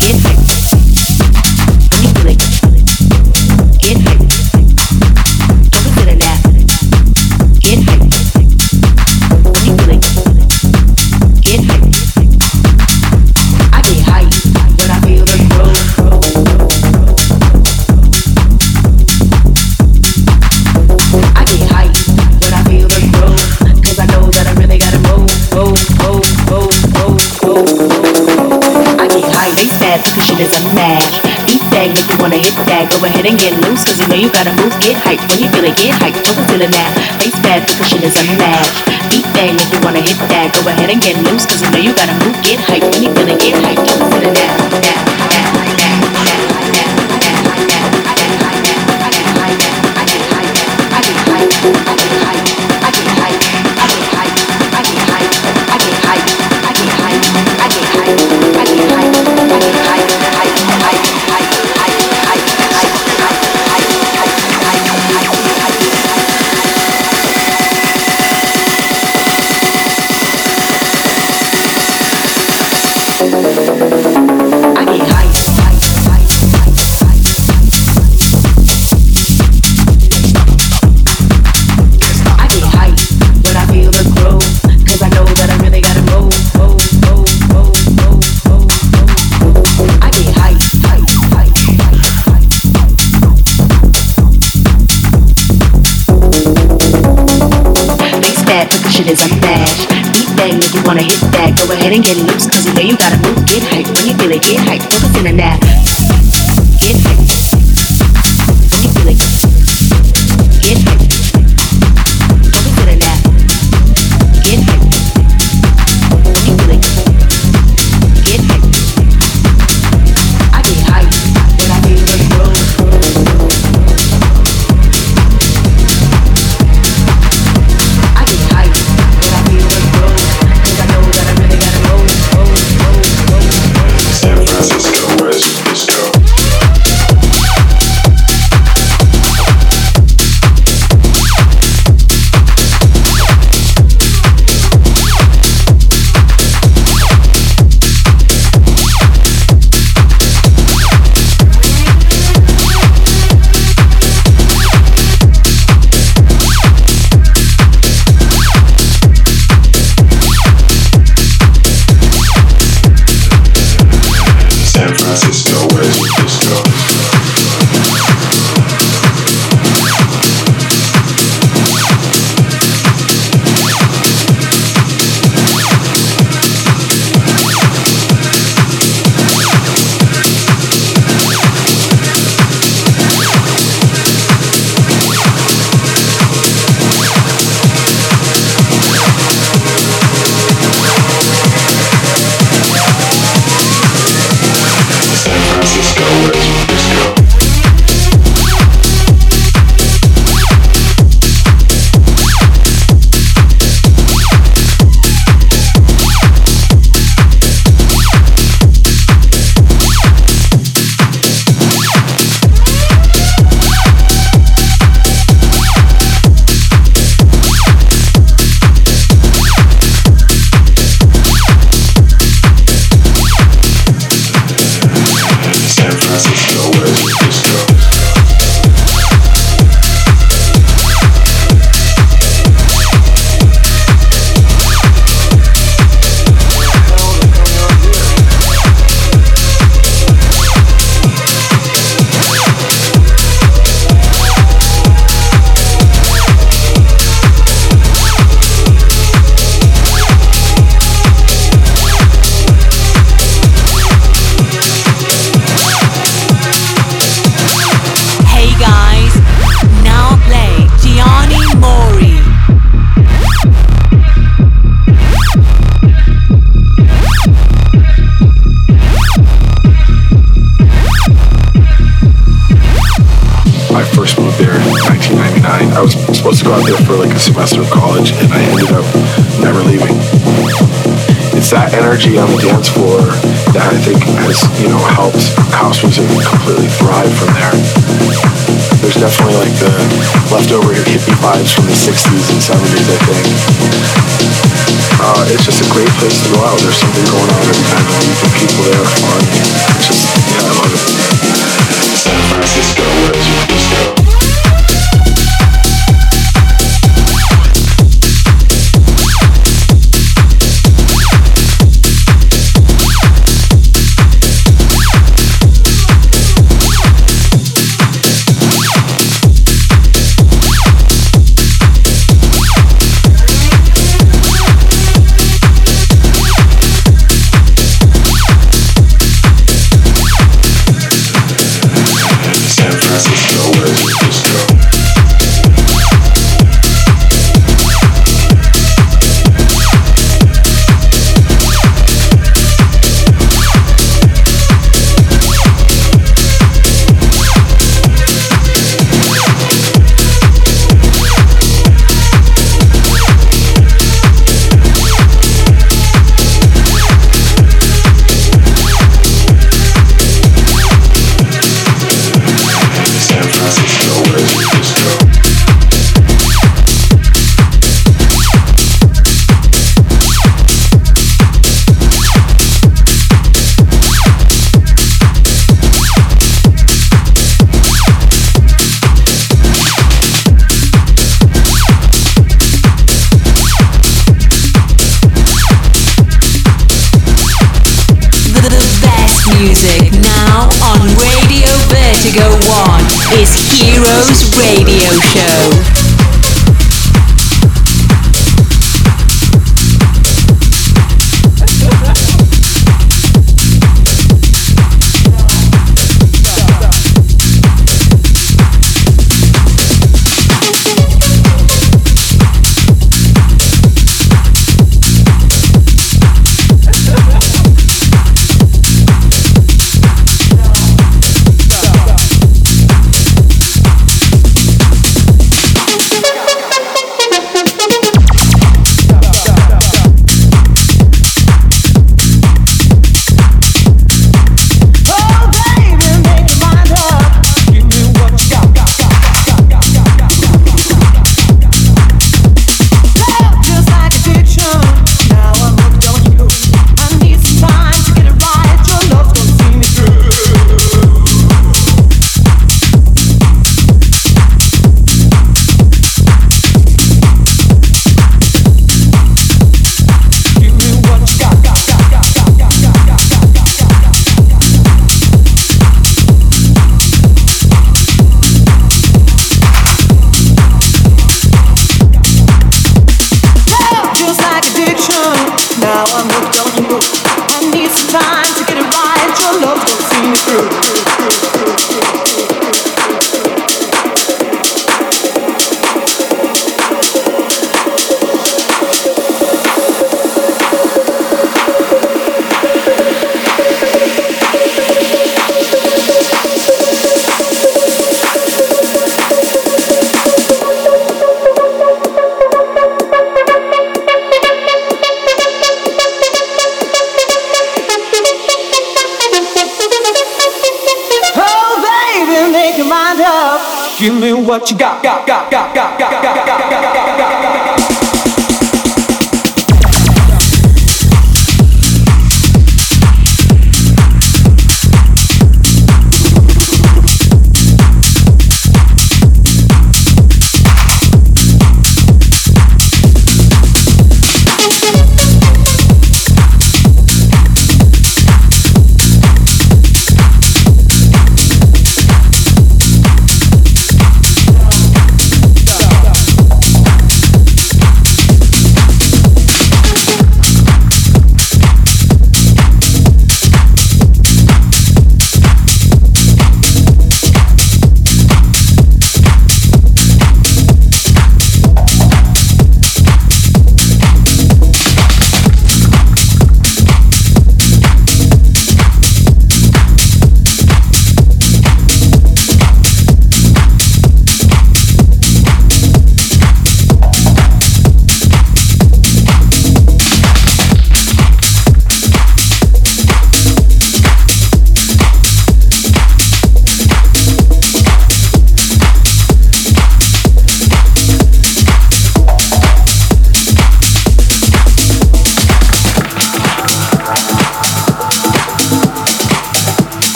Get hyped. smash. Beat that if you wanna hit that. Go ahead and get loose, cause you know you gotta move, get hyped. When you feel it, get hyped. Don't feel it now. Face bad, because shit is unmatched. Beat that if you wanna hit that. Go ahead and get loose, cause you know you gotta move, get hyped. When you feel it, get hyped. Don't feel it now, now. நீங்கள்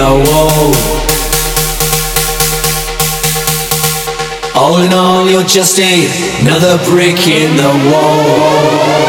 know all. All in all, you're just another brick in the wall.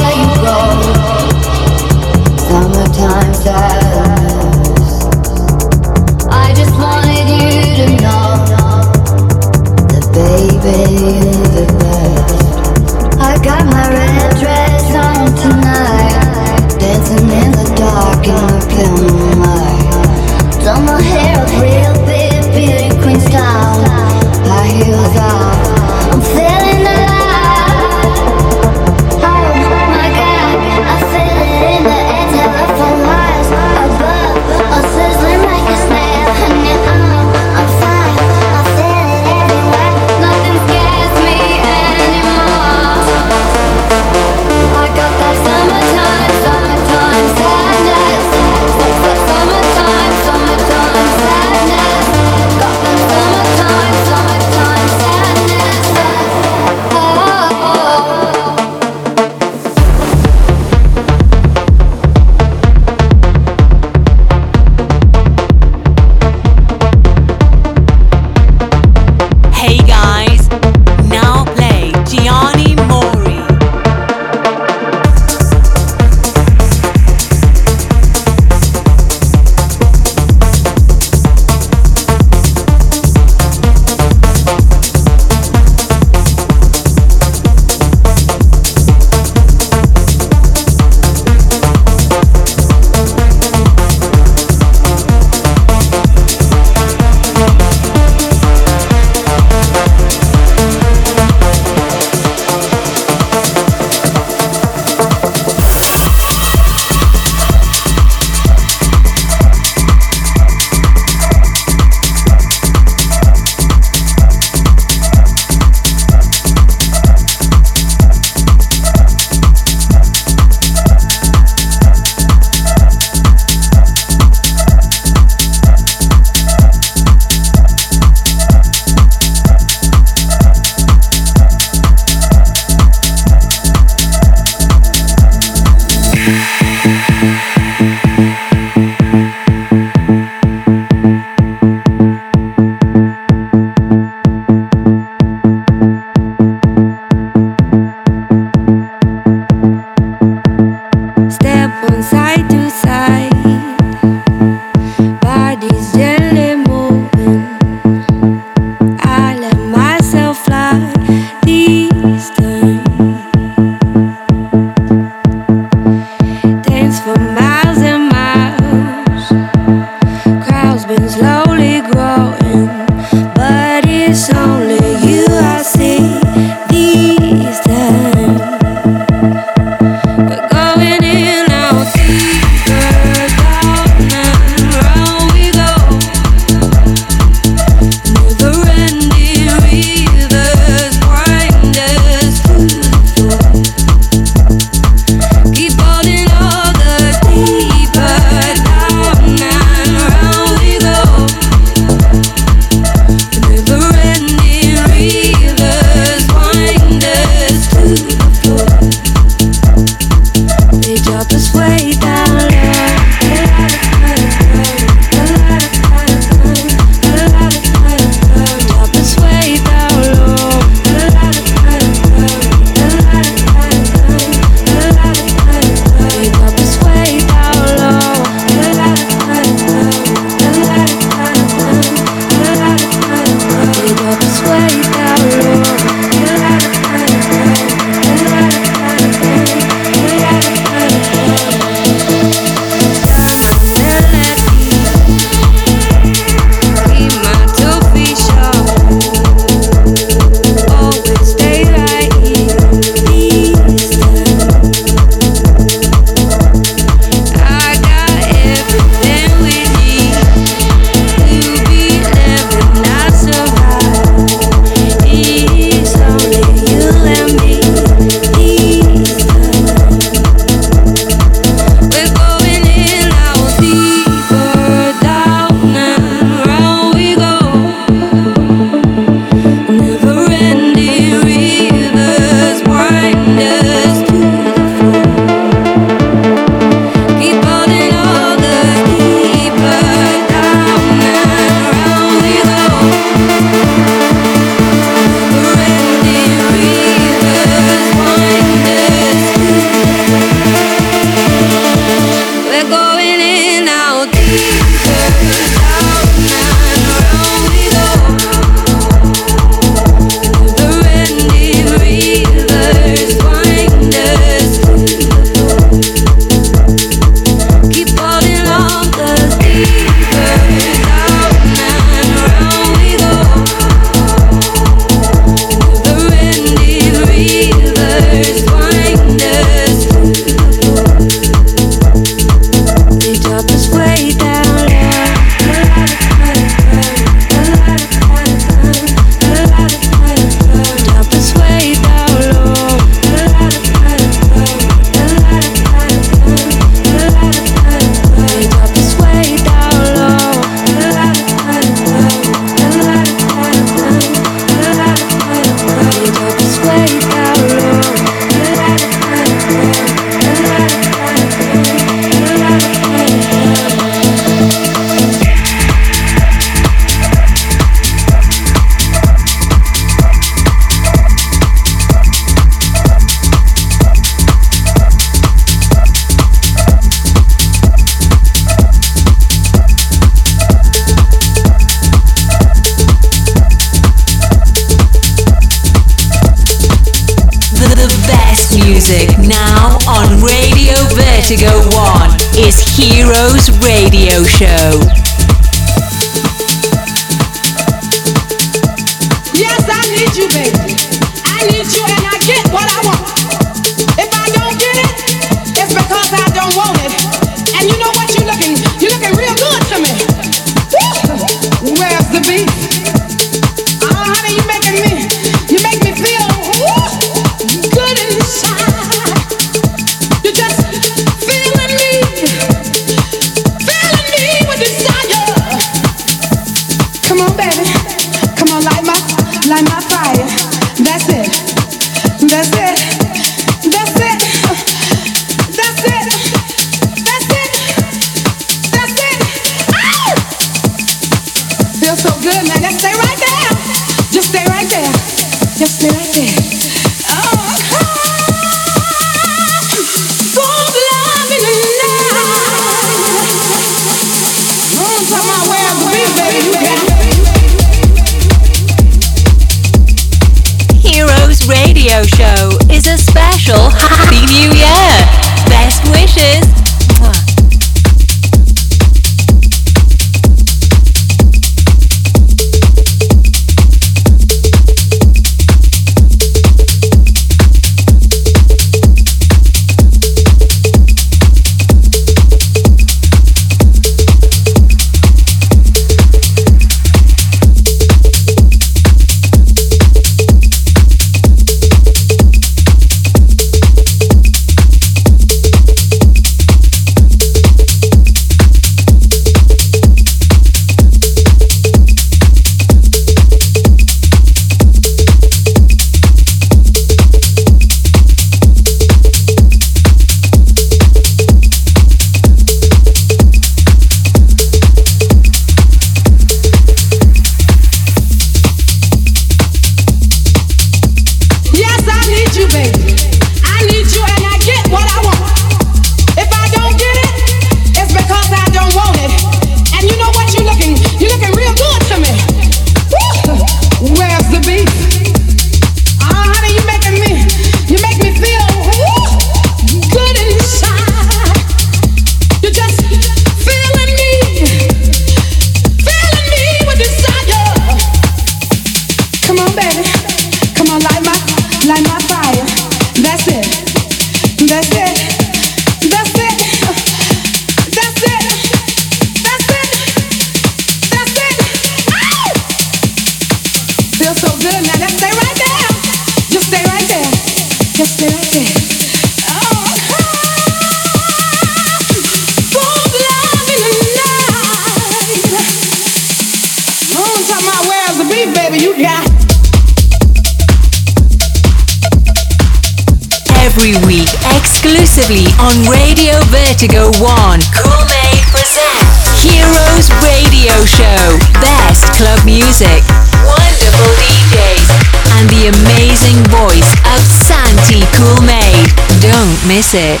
Swiftly on Radio Vertigo 1. Cool Made presents Heroes Radio Show. Best club music, wonderful DJs, and the amazing voice of Santi Cool Made. Don't miss it.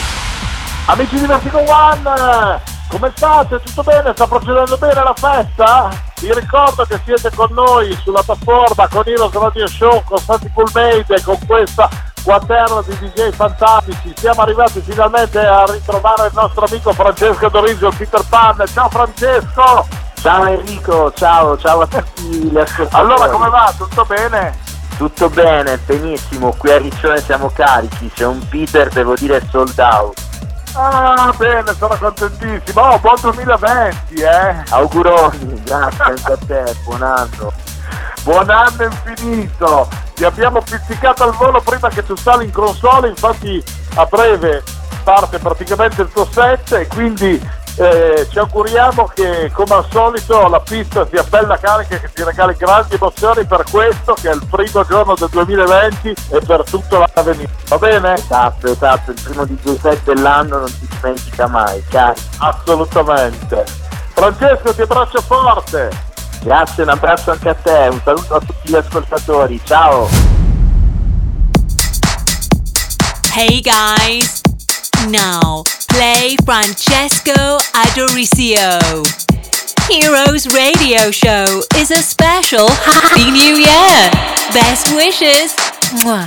Amici di Vertigo One, come state? Tutto bene? Sta procedendo bene la festa? Vi ricordo che siete con noi sulla piattaforma con Heroes Radio Show con Santi Cool Made e con questa quaterna di DJ fantastici. Siamo arrivati finalmente a ritrovare il nostro amico Francesco Dorigio, Peter Pan. Ciao Francesco! Ciao Enrico, ciao, ciao a tutti gli ascoltatori. Allora come va? Tutto bene? Tutto bene, benissimo, qui a Riccione siamo carichi, c'è un Peter, devo dire, sold out. Ah, bene, sono contentissimo. Oh, buon 2020, eh! Auguroni, grazie anche a te, buon anno. Buon anno infinito! Ti abbiamo pizzicato al volo prima che tu sali in console, infatti a breve parte praticamente il tuo set e quindi eh, ci auguriamo che come al solito la pista sia bella carica e che ti regali grandi emozioni per questo che è il primo giorno del 2020 e per tutto l'avvenire. Va bene? Esatto, esatto, il primo DJ set dell'anno non si dimentica mai, cari. Assolutamente. Francesco ti abbraccio forte. Grazie, un abbraccio anche a te, un saluto a tutti gli ascoltatori, ciao! Hey guys, now play Francesco Adoricio. Heroes Radio Show is a special Happy New Year. Best wishes. Mwah.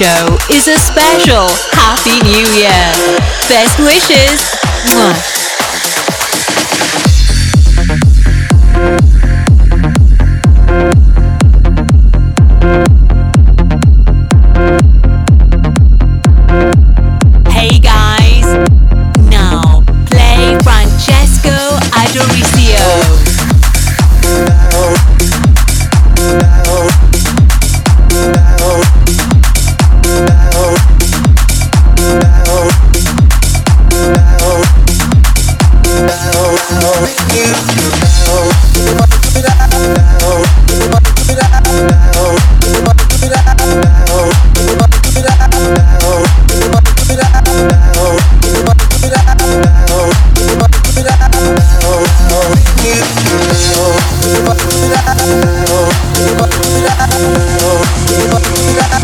Show is a special Happy New Year. Best wishes. Mwah. Oh,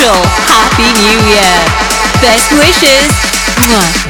Happy New Year. Best wishes. Mwah.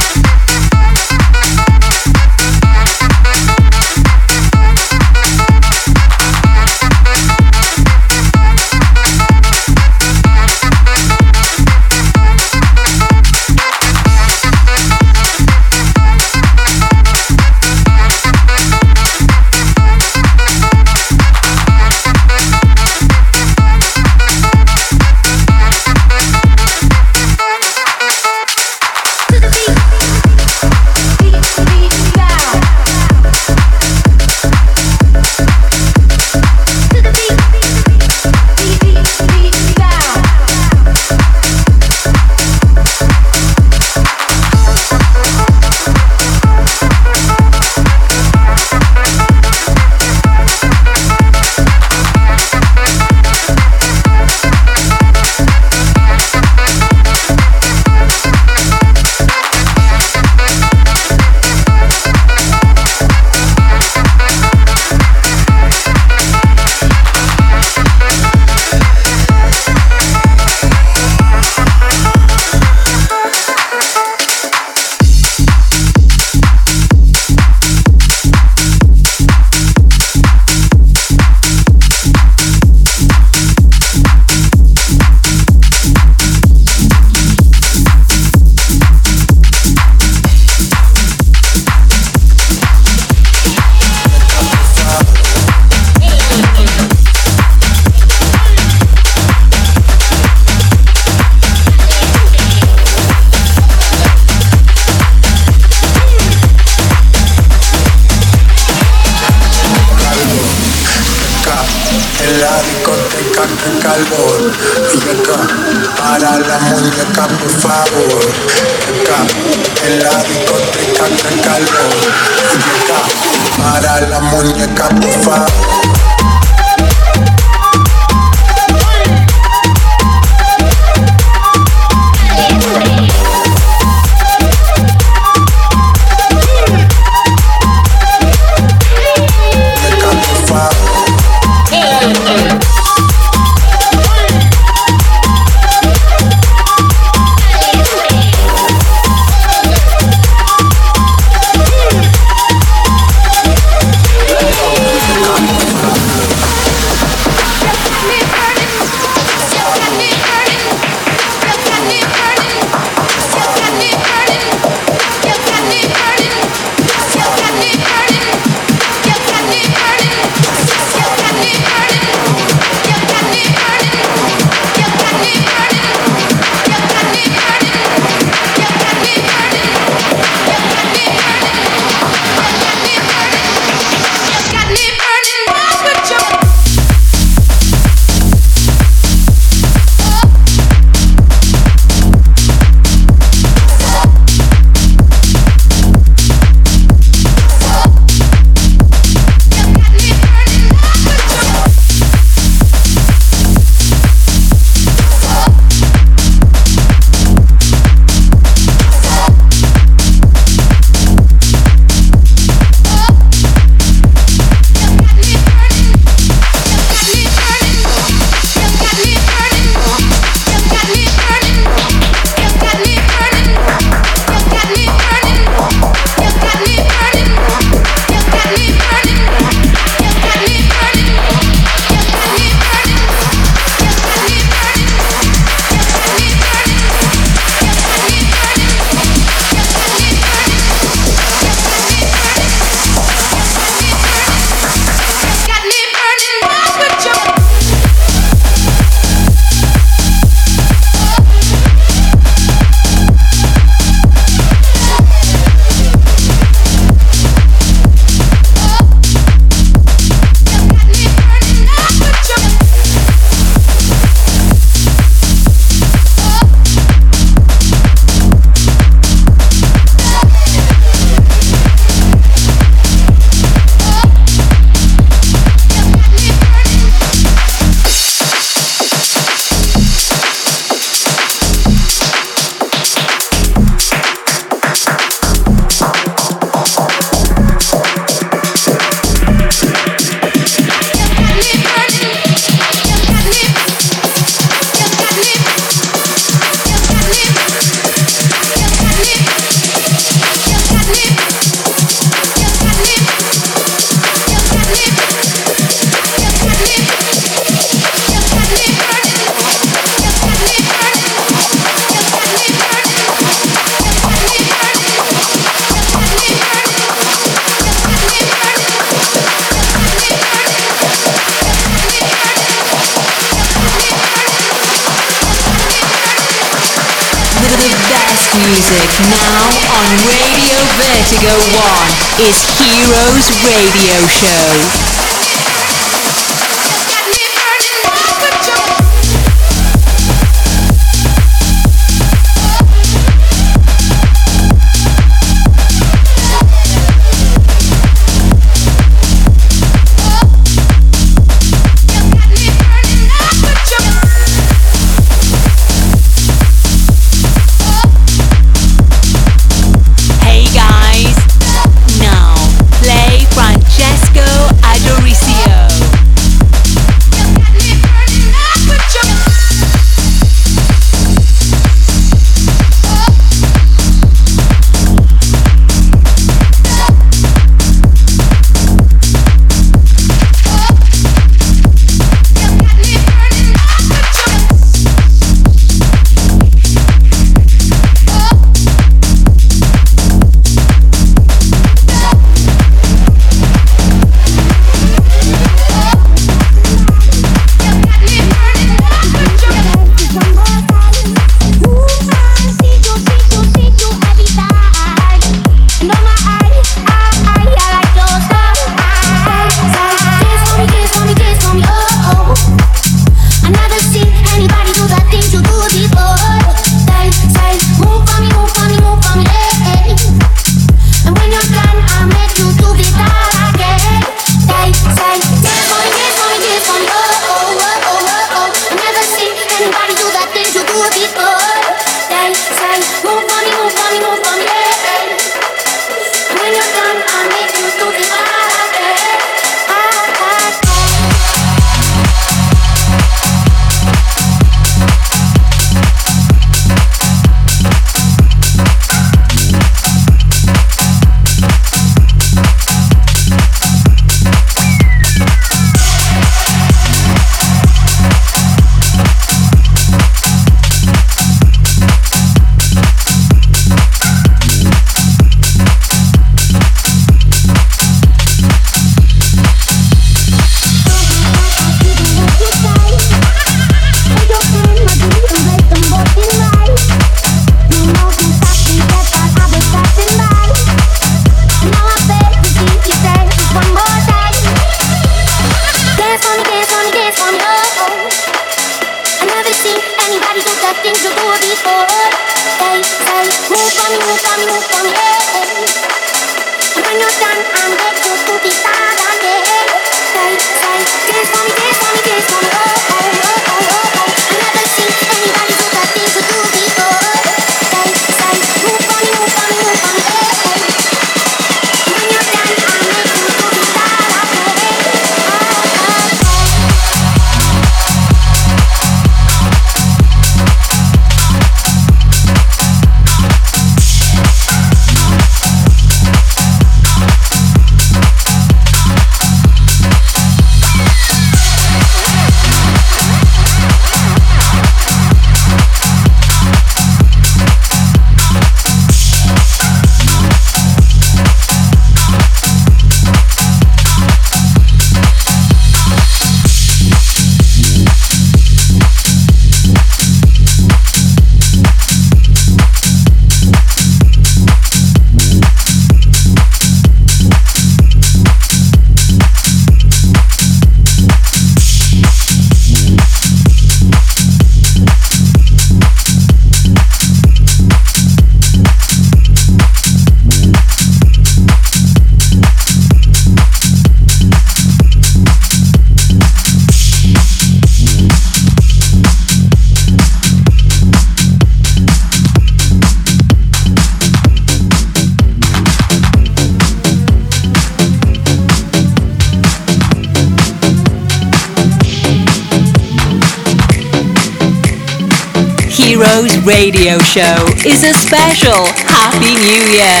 radio show is a special Happy New Year.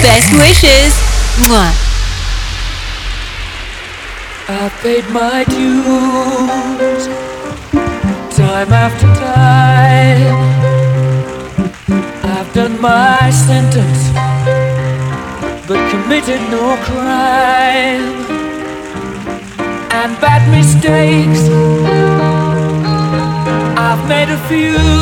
Best wishes. Mwah. I've paid my dues time after time. I've done my sentence, but committed no crime. And bad mistakes, I've made a few.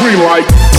dream like.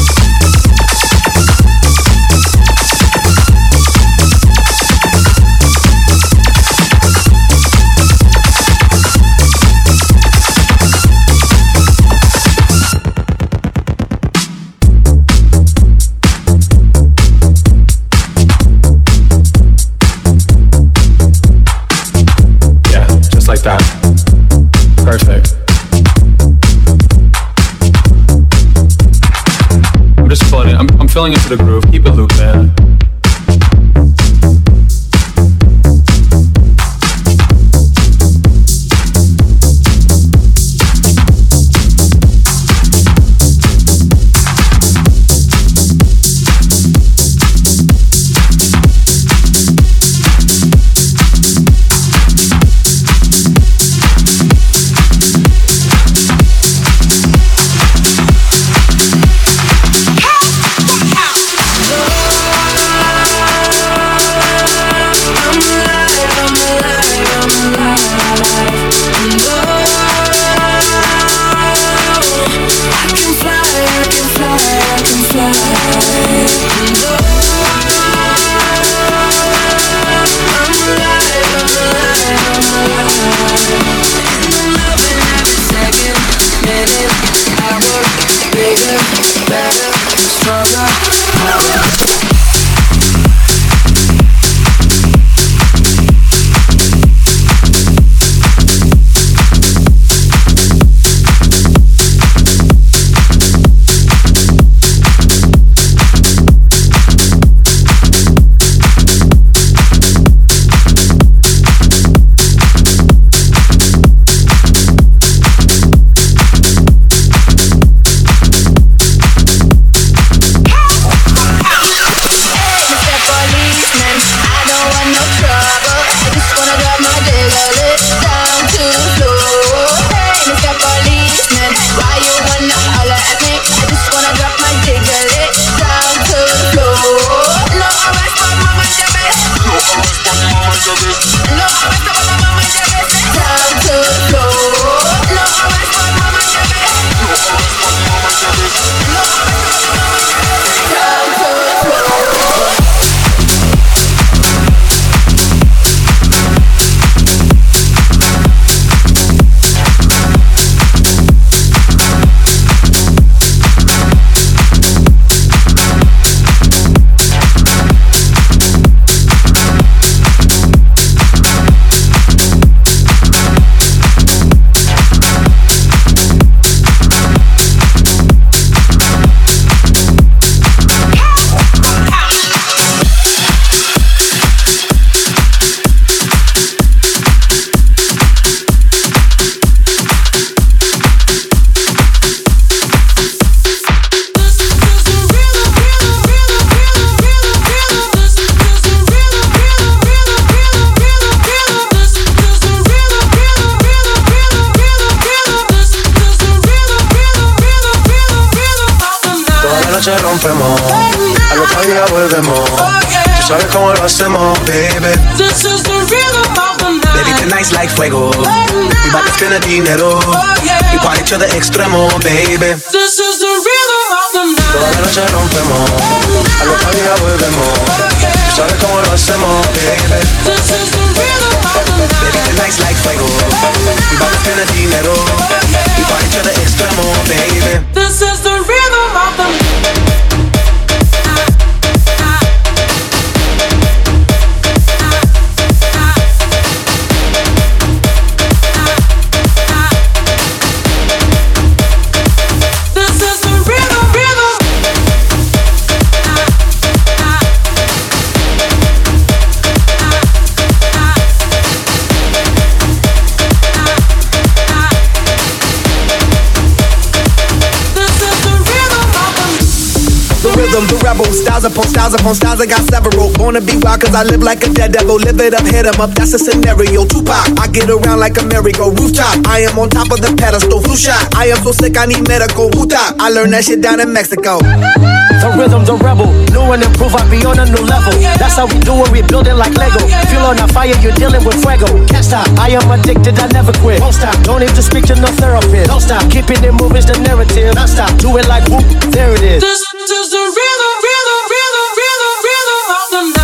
Cause I live like a dead devil. Live it up, hit 'em up, that's a scenario. Tupac, I get around like a merry-go rooftop. I am on top of the pedestal, flu shot. I am so sick, I need medical. Who top? I learned that shit down in Mexico. The rhythm, the rebel. New and improve, I be on a new level. That's how we do it, we build it like Lego. Feel on a fire, you're dealing with fuego. Can't stop, I am addicted, I never quit. Won't stop, don't need to speak to no therapist. Don't stop, keeping it moving's the narrative. Don't stop, do it like whoop, there it is. This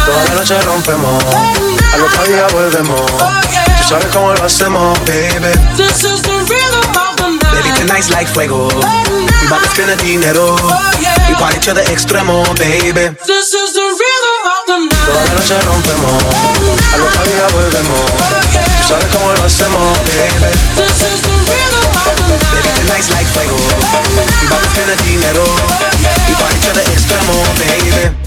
Toda la night. noche rompemos. Al otro día volvemos. Tú sabes cómo lo hacemos, baby. This is the rhythm of the Baby, night. tonight's like fuego. We bout to dinero. We party to the extremo, baby. This is the rhythm of the Toda la night. noche rompemos. Al otro día volvemos. Tú sabes cómo lo hacemos, baby. This is the rhythm of the Baby, night. tonight's like fuego. We bout to dinero. We party to the extremo, baby.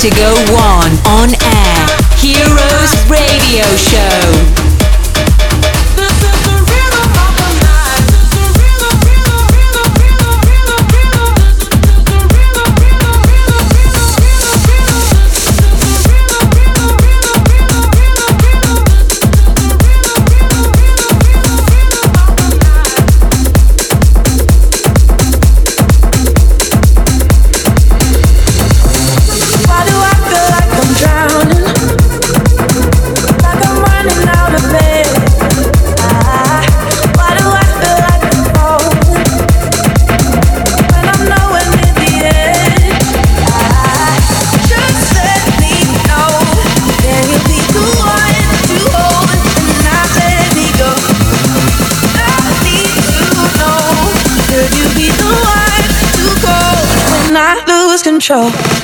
Vertigo 1 on air. Heroes Radio Show. Lose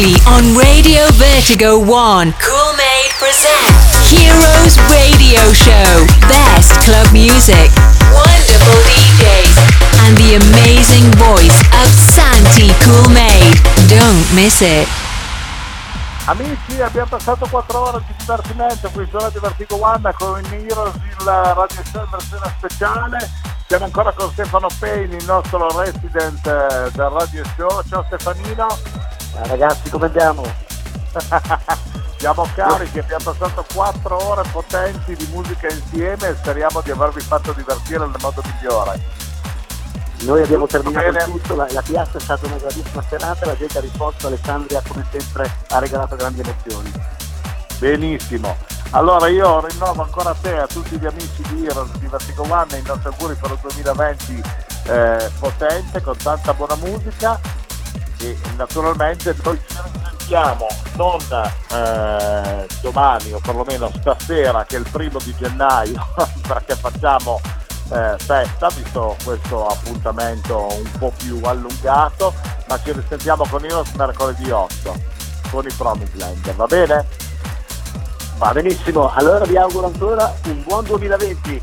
exclusively on Radio Vertigo 1. Cool Made present Heroes Radio Show. Best club music, wonderful DJs, and the amazing voice of Santi Cool Made. Don't miss it. Amici, abbiamo passato 4 ore di divertimento qui su Radio Vertigo One con Heroes, il radio show in versione speciale. Siamo ancora con Stefano Payne, il nostro resident eh, del radio show. Ciao Stefanino. Ciao ragazzi, come andiamo? Siamo carichi, abbiamo passato 4 ore potenti di musica insieme e speriamo di avervi fatto divertire nel modo migliore. Noi abbiamo terminato Bene. tutto, la, la piazza è stata una grandissima serata, la gente ha risposto, Alessandria come sempre ha regalato grandi emozioni. Benissimo. Allora io rinnovo ancora a te e a tutti gli amici di Heroes di Vertigo One i nostri auguri per il 2020 eh, potente, con tanta buona musica e naturalmente noi ci risentiamo non eh, domani o perlomeno stasera che è il primo di gennaio perché facciamo eh, festa visto questo appuntamento un po' più allungato ma ci risentiamo con Heroes mercoledì 8 con i Promised Land va bene? Va benissimo, allora vi auguro ancora un buon 2020.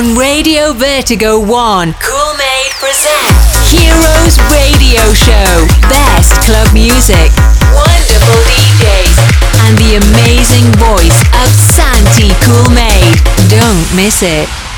On Radio Vertigo 1. Cool Made presents Heroes Radio Show. Best club music, wonderful DJs, and the amazing voice of Santi Cool Made. Don't miss it.